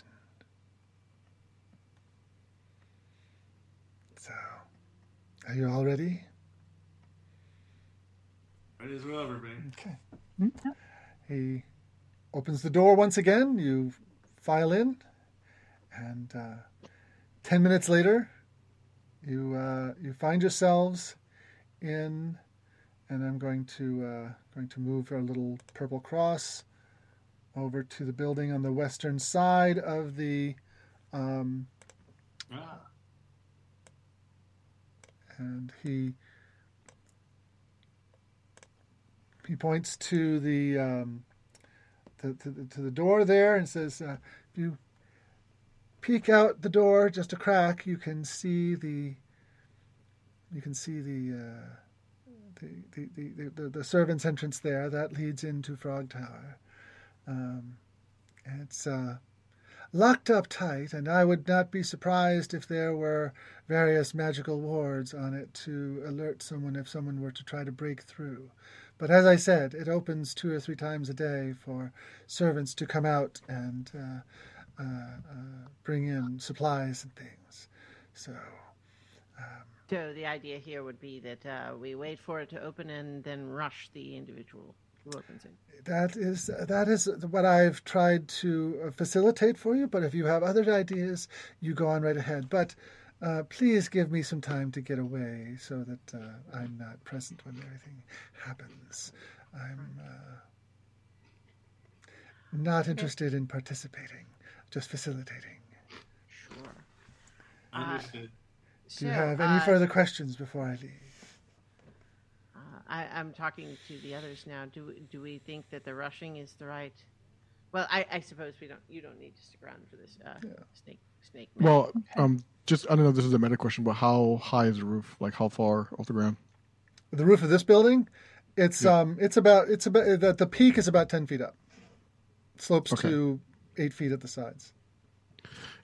So, are you all ready? Ready as we'll ever be. Okay. He opens the door once again. You file in, and uh, ten minutes later, you uh, you find yourselves in, and I'm going to uh, going to move our little purple cross over to the building on the western side of the, um, Ah, and he he points to the um, to, to, to the door there and says, uh, "If you peek out the door just a crack, you can see the you can see the uh, the, the, the, the the servants' entrance there that leads into Frog Tower. Um, it's uh, locked up tight, and I would not be surprised if there were various magical wards on it to alert someone if someone were to try to break through. But as I said, it opens two or three times a day for servants to come out and uh, uh, uh, bring in supplies and things. So, um, So the idea here would be that uh, we wait for it to open and then rush the individual who opens it. that is that is what I've tried to uh, facilitate for you. But if you have other ideas, you go on right ahead. But uh, please give me some time to get away so that uh, I'm not present when everything happens. I'm uh, not interested in participating, just facilitating. Sure. Uh, understood. Do you so, have any uh, further questions before I leave? Uh, I, I'm talking to the others now. Do do we think that the rushing is the right? Well, I, I suppose we don't. You don't need to stick around for this uh, snake snake. man. Well, um, just I don't know if this is a meta question, but how high is the roof? Like how far off the ground? The roof of this building, it's Yeah. um, it's about it's about the, the peak is about ten feet up. Slopes Okay. to eight feet at the sides.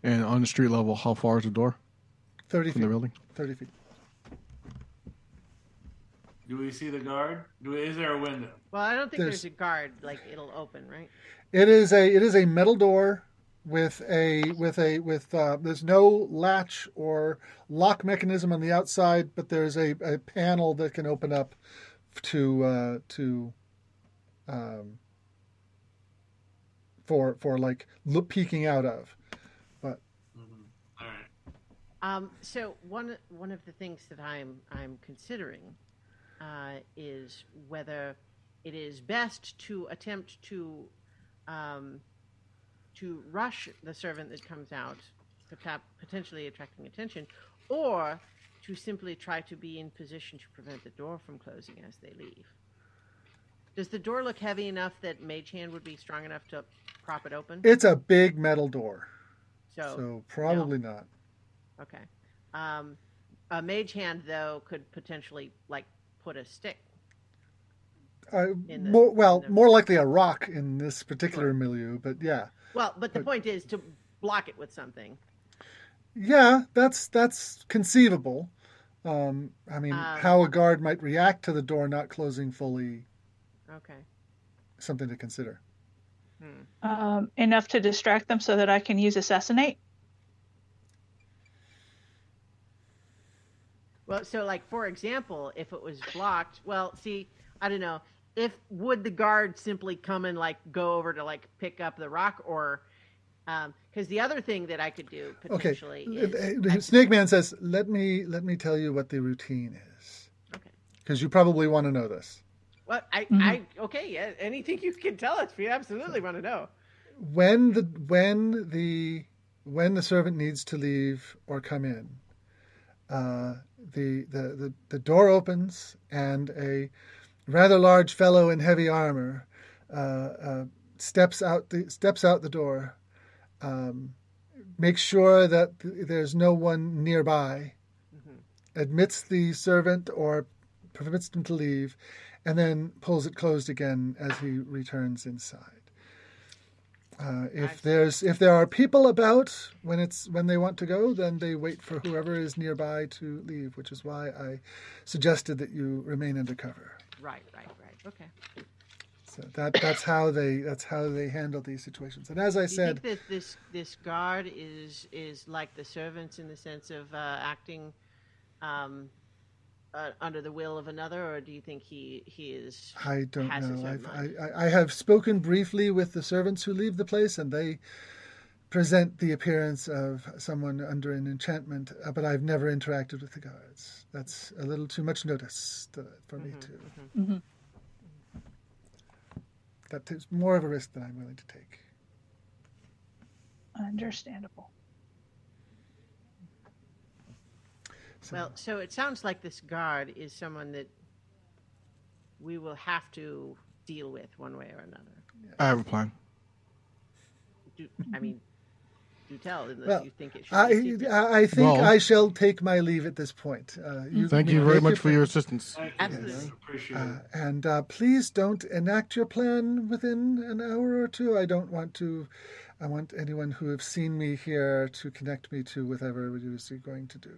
And on the street level, how far is the door Thirty from the building? Thirty feet. Do we see the guard? Do we, is there a window? well, I don't think there's- there's, a guard. Like it'll open, right? It is a it is a metal door with a with a with uh, there's no latch or lock mechanism on the outside, but there's a, a panel that can open up to uh, to um, for for like look, peeking out of. Mm-hmm. All right. Um, so one one of the things that I'm I'm considering uh, is whether it is best to attempt to um, to rush the servant that comes out, potentially attracting attention, or to simply try to be in position to prevent the door from closing as they leave. Does the door look heavy enough that Mage Hand would be strong enough to prop it open? It's a big metal door, so, so probably not. okay. Um, a Mage Hand though could potentially like put a stick. Uh, the- more, well, the- more likely a rock in this particular milieu, but yeah, Well, but the But- point is to block it with something. yeah, that's that's conceivable. Um, I mean, Um, how a guard might react to the door not closing fully, Okay. something to consider. Um, enough to distract them so that I can use assassinate. Well, so like for example, if it was blocked, well, see, I don't know. If would the guard simply come and like go over to like pick up the rock, or because the other thing that I could do potentially Uh, is uh, Snake Man says, "Let me let me tell you what the routine is, okay. because you probably want to know this." Well, I, Mhm. I, okay, yeah, anything you can tell us, we absolutely want to know. when the when the when the servant needs to leave or come in, uh, the, the the the door opens and a rather large fellow in heavy armor uh, uh, steps out the steps out the door, um, makes sure that th- there's no one nearby, admits the servant or permits them to leave, and then pulls it closed again as he returns inside. Uh, if there's if there are people about when it's when they want to go, then they wait for whoever is nearby to leave, which is why I suggested that you remain undercover. Right, right, right. Okay. So that that's how they that's how they handle these situations. And as I Do you said, think that this this guard is is like the servants in the sense of uh, acting um, uh, under the will of another, or do you think he he is? I don't know. own I've, mind. I, I I have spoken briefly with the servants who leave the place, and they present the appearance of someone under an enchantment. uh, But I've never interacted with the guards. That's a little too much notice to, for me Mhm, to. mhm. hmm That is more of a risk than I'm willing to take. Understandable. So, Well, so it sounds like this guard is someone that we will have to deal with one way or another. I have a plan. Do, I mean, do tell unless Well, you think it should I, be secret. I I think Well- I shall take my leave at this point. Uh, you, Thank you very make much for your assistance. Thank you. Absolutely. Appreciate Uh, it. and uh, please don't enact your plan within an hour or two. I don't want to. I want anyone who have seen me here to connect me to whatever it is you're going to do.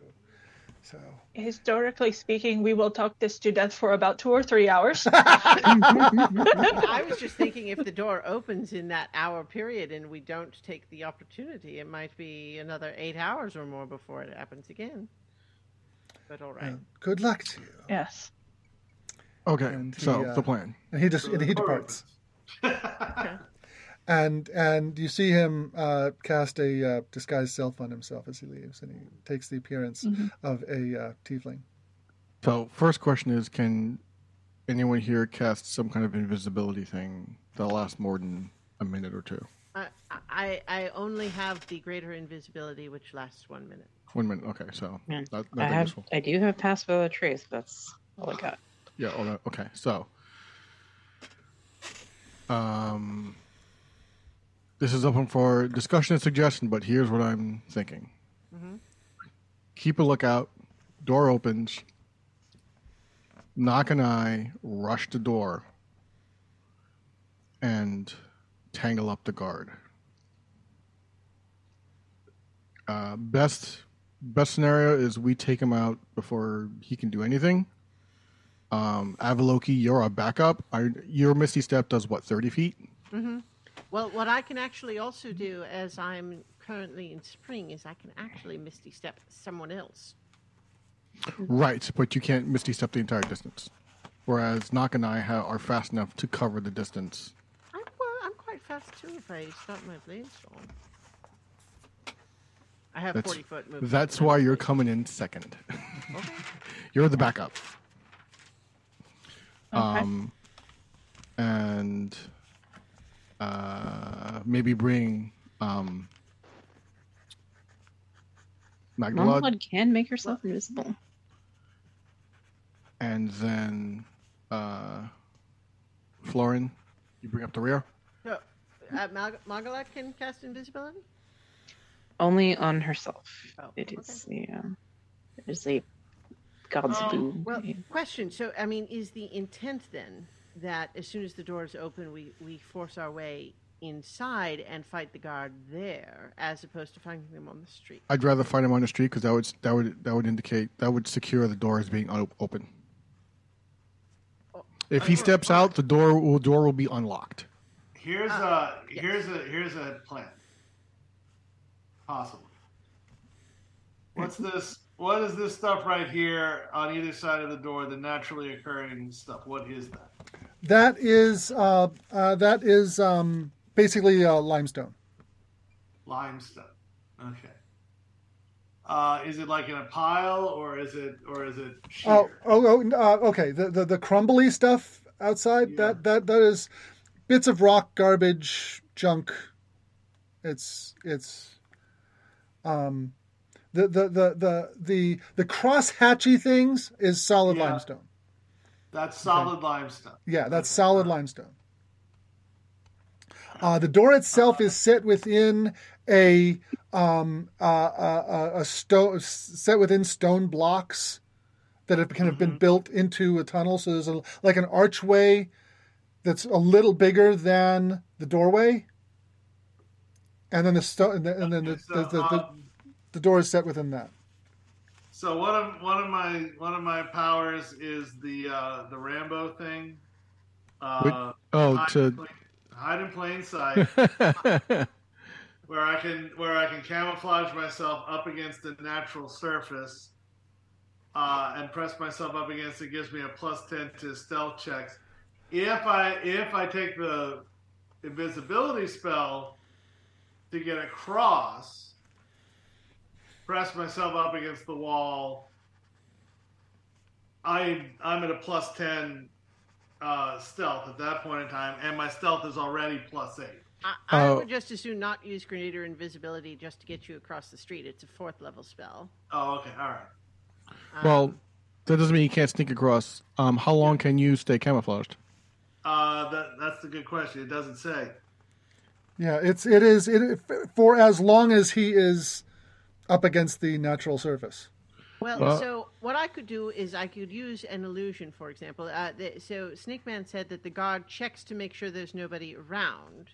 So Historically speaking, we will talk this to death for about two or three hours. I was just thinking if the door opens in that hour period and we don't take the opportunity, it might be another eight hours or more before it happens again. But all right. uh, good luck to you. yes. Okay, And he, so uh, the plan. And he just and he departs. And and you see him uh, cast a uh, disguised self on himself as he leaves, and he takes the appearance Mhm. of a uh, tiefling. So first question is, can anyone here cast some kind of invisibility thing that lasts more than a minute or two? I, I I only have the greater invisibility, which lasts one minute. One minute. Okay, so Yeah. that, I that's have, useful. I do have pass without a trace. That's all I got. Yeah. all right, Okay. So, um, this is open for discussion and suggestion, but here's what I'm thinking: Mhm. keep a lookout. Door opens. Knock and I rush the door and tangle up the guard. Uh, best best scenario is we take him out before he can do anything. Um, Avaloki, you're a backup. I, your Misty Step does what, 30 feet? hmm Well, what I can actually also do, as I'm currently in spring, is I can actually misty step someone else. Right, but you can't Misty Step the entire distance. Whereas Knock and I ha- are fast enough to cover the distance. I'm, well, I'm quite fast too if I start my blade storm. I have That's- 40 foot movement. That's why you're coming in second. Okay. You're the backup. Okay. Um, and uh, maybe bring um, Magdalad. Normal can make herself invisible. and then uh, Florin, you bring up the rear. So, uh, Mag- Magala can cast invisibility. Only on herself. Oh, It okay. is the uh, it is a God's Oh, boo. Well, question. So, I mean, is the intent then that as soon as the doors open, we we force our way inside and fight the guard there, as opposed to finding them on the street? I'd rather find him on the street because that would that would that would indicate that would secure the doors being un- open. Oh, If he uh, steps uh, out, the door will door will be unlocked. Here's Ah, a yes. here's a here's a plan. Possibly. What's hmm. this? What is this stuff right here on either side of the door? The naturally occurring stuff. What is that? That is uh, uh, that is um, basically uh, limestone. Limestone. Okay. Uh, is it like in a pile, or is it, or is it sheer? Oh, oh, oh uh, okay. The, the the crumbly stuff outside Yeah. that that that is bits of rock, garbage, junk. It's it's um the the the the the, the cross hatchy things is solid Yeah. limestone. That's solid limestone. Yeah, that's solid limestone. Uh, the door itself is set within a um, uh, uh, a stone set within stone blocks that have kind of been built into a tunnel. So there's a, like an archway that's a little bigger than the doorway, and then the stone and, the, and then the, the, the, the, um, the door is set within that. So one of one of my one of my powers is the uh, the Rambo thing. Uh, Oh, hide, to in plain, hide in plain sight, where I can where I can camouflage myself up against a natural surface, uh, and press myself up against it gives me a plus ten to stealth checks. If I if I take the invisibility spell to get across, press myself up against the wall. I I'm at a plus ten uh, stealth at that point in time, and my stealth is already plus eight. I, I Oh. would just as soon not use greater invisibility just to get you across the street. It's a fourth level spell. Oh, okay, all right. Um, well, that doesn't mean you can't sneak across. Um, how long can you stay camouflaged? Uh, that that's the good question. It doesn't say. Yeah, it's it is it for as long as he is up against the natural surface. Well, Well- so what I could do is I could use an illusion, for example. Uh, the, so Snake Man said that the guard checks to make sure there's nobody around.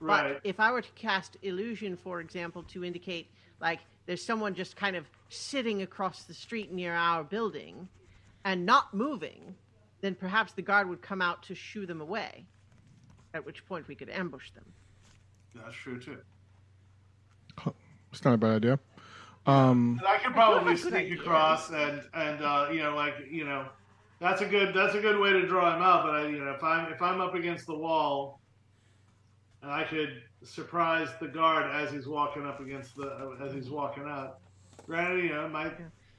Right. But if I were to cast illusion, for example, to indicate like there's someone just kind of sitting across the street near our building and not moving, then perhaps the guard would come out to shoo them away. At which point we could ambush them. That's true too. It's not a bad idea. Um, I could probably sneak across and and uh, you know like you know that's a good that's a good way to draw him out. But I you know if I'm if I'm up against the wall, and I could surprise the guard as he's walking up against the as he's walking out. Granted, you know, it might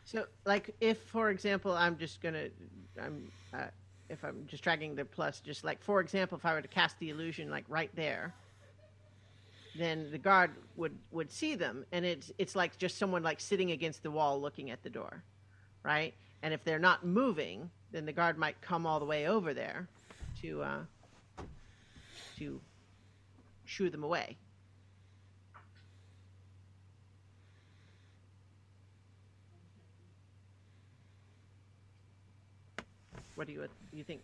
So, like, if, for example, I'm just gonna, I'm, uh, if I'm just dragging the plus, just like, for example, if I were to cast the illusion, like right there, then the guard would would see them, and it's it's like just someone like sitting against the wall looking at the door, right? And if they're not moving, then the guard might come all the way over there to uh, to shoo them away. What do you you think?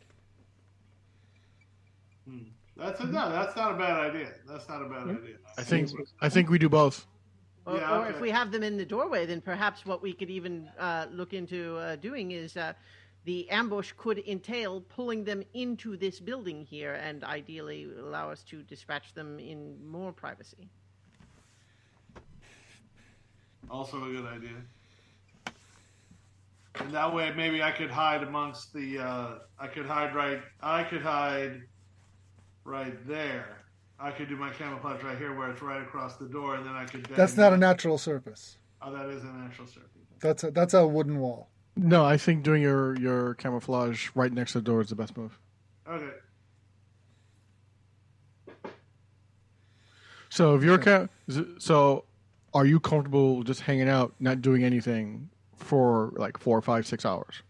That's a, no that's not a bad idea. That's not a bad idea. I think I think we do both. Or, Yeah, or if we have them in the doorway, then perhaps what we could even uh, look into uh, doing is uh, the ambush could entail pulling them into this building here and ideally allow us to dispatch them in more privacy. Also a good idea. And that way, maybe I could hide amongst the. Uh, I could hide right. I could hide right there. I could do my camouflage right here, where it's right across the door, and then I could. That's not a natural surface. Oh, that is a natural surface. That's a that's a wooden wall. No, I think doing your your camouflage right next to the door is the best move. Okay. So if you're ca- so, are you comfortable just hanging out, not doing anything for like four, five, six hours?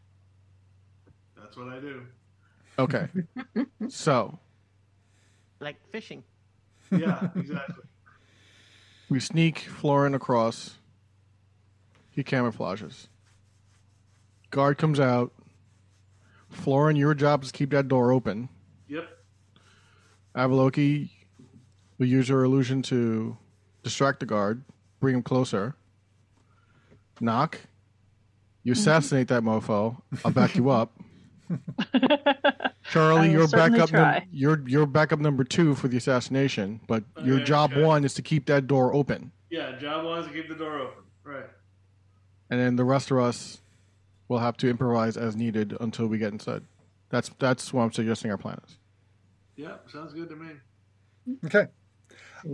That's what I do. Okay. so Like fishing. Yeah, exactly. we sneak Florin across. He camouflages. Guard comes out. Florin, your job is to keep that door open. Yep. Avaloki will use her illusion to distract the guard, bring him closer. Knock. You assassinate that mofo. I'll back you up. Charlie, I you're backup. Num- try. you're you're backup number two for the assassination, but your job okay. one is to keep that door open, Yeah, job one is to keep the door open. Right. and then the rest of us will have to improvise as needed until we get inside. That's that's what I'm suggesting our plan is. Yeah, sounds good to me. Okay.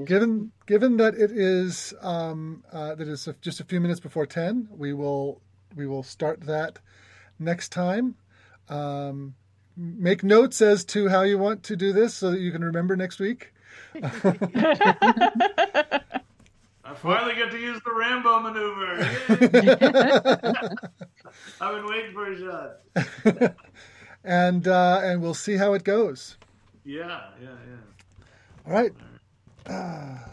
Given given that it is um, uh, that is just a few minutes before ten, we will we will start that next time. Um, make notes as to how you want to do this so that you can remember next week. I finally get to use the Rambo maneuver. I've been waiting for a shot. and uh, and we'll see how it goes. Yeah, yeah, yeah. All right. Ah.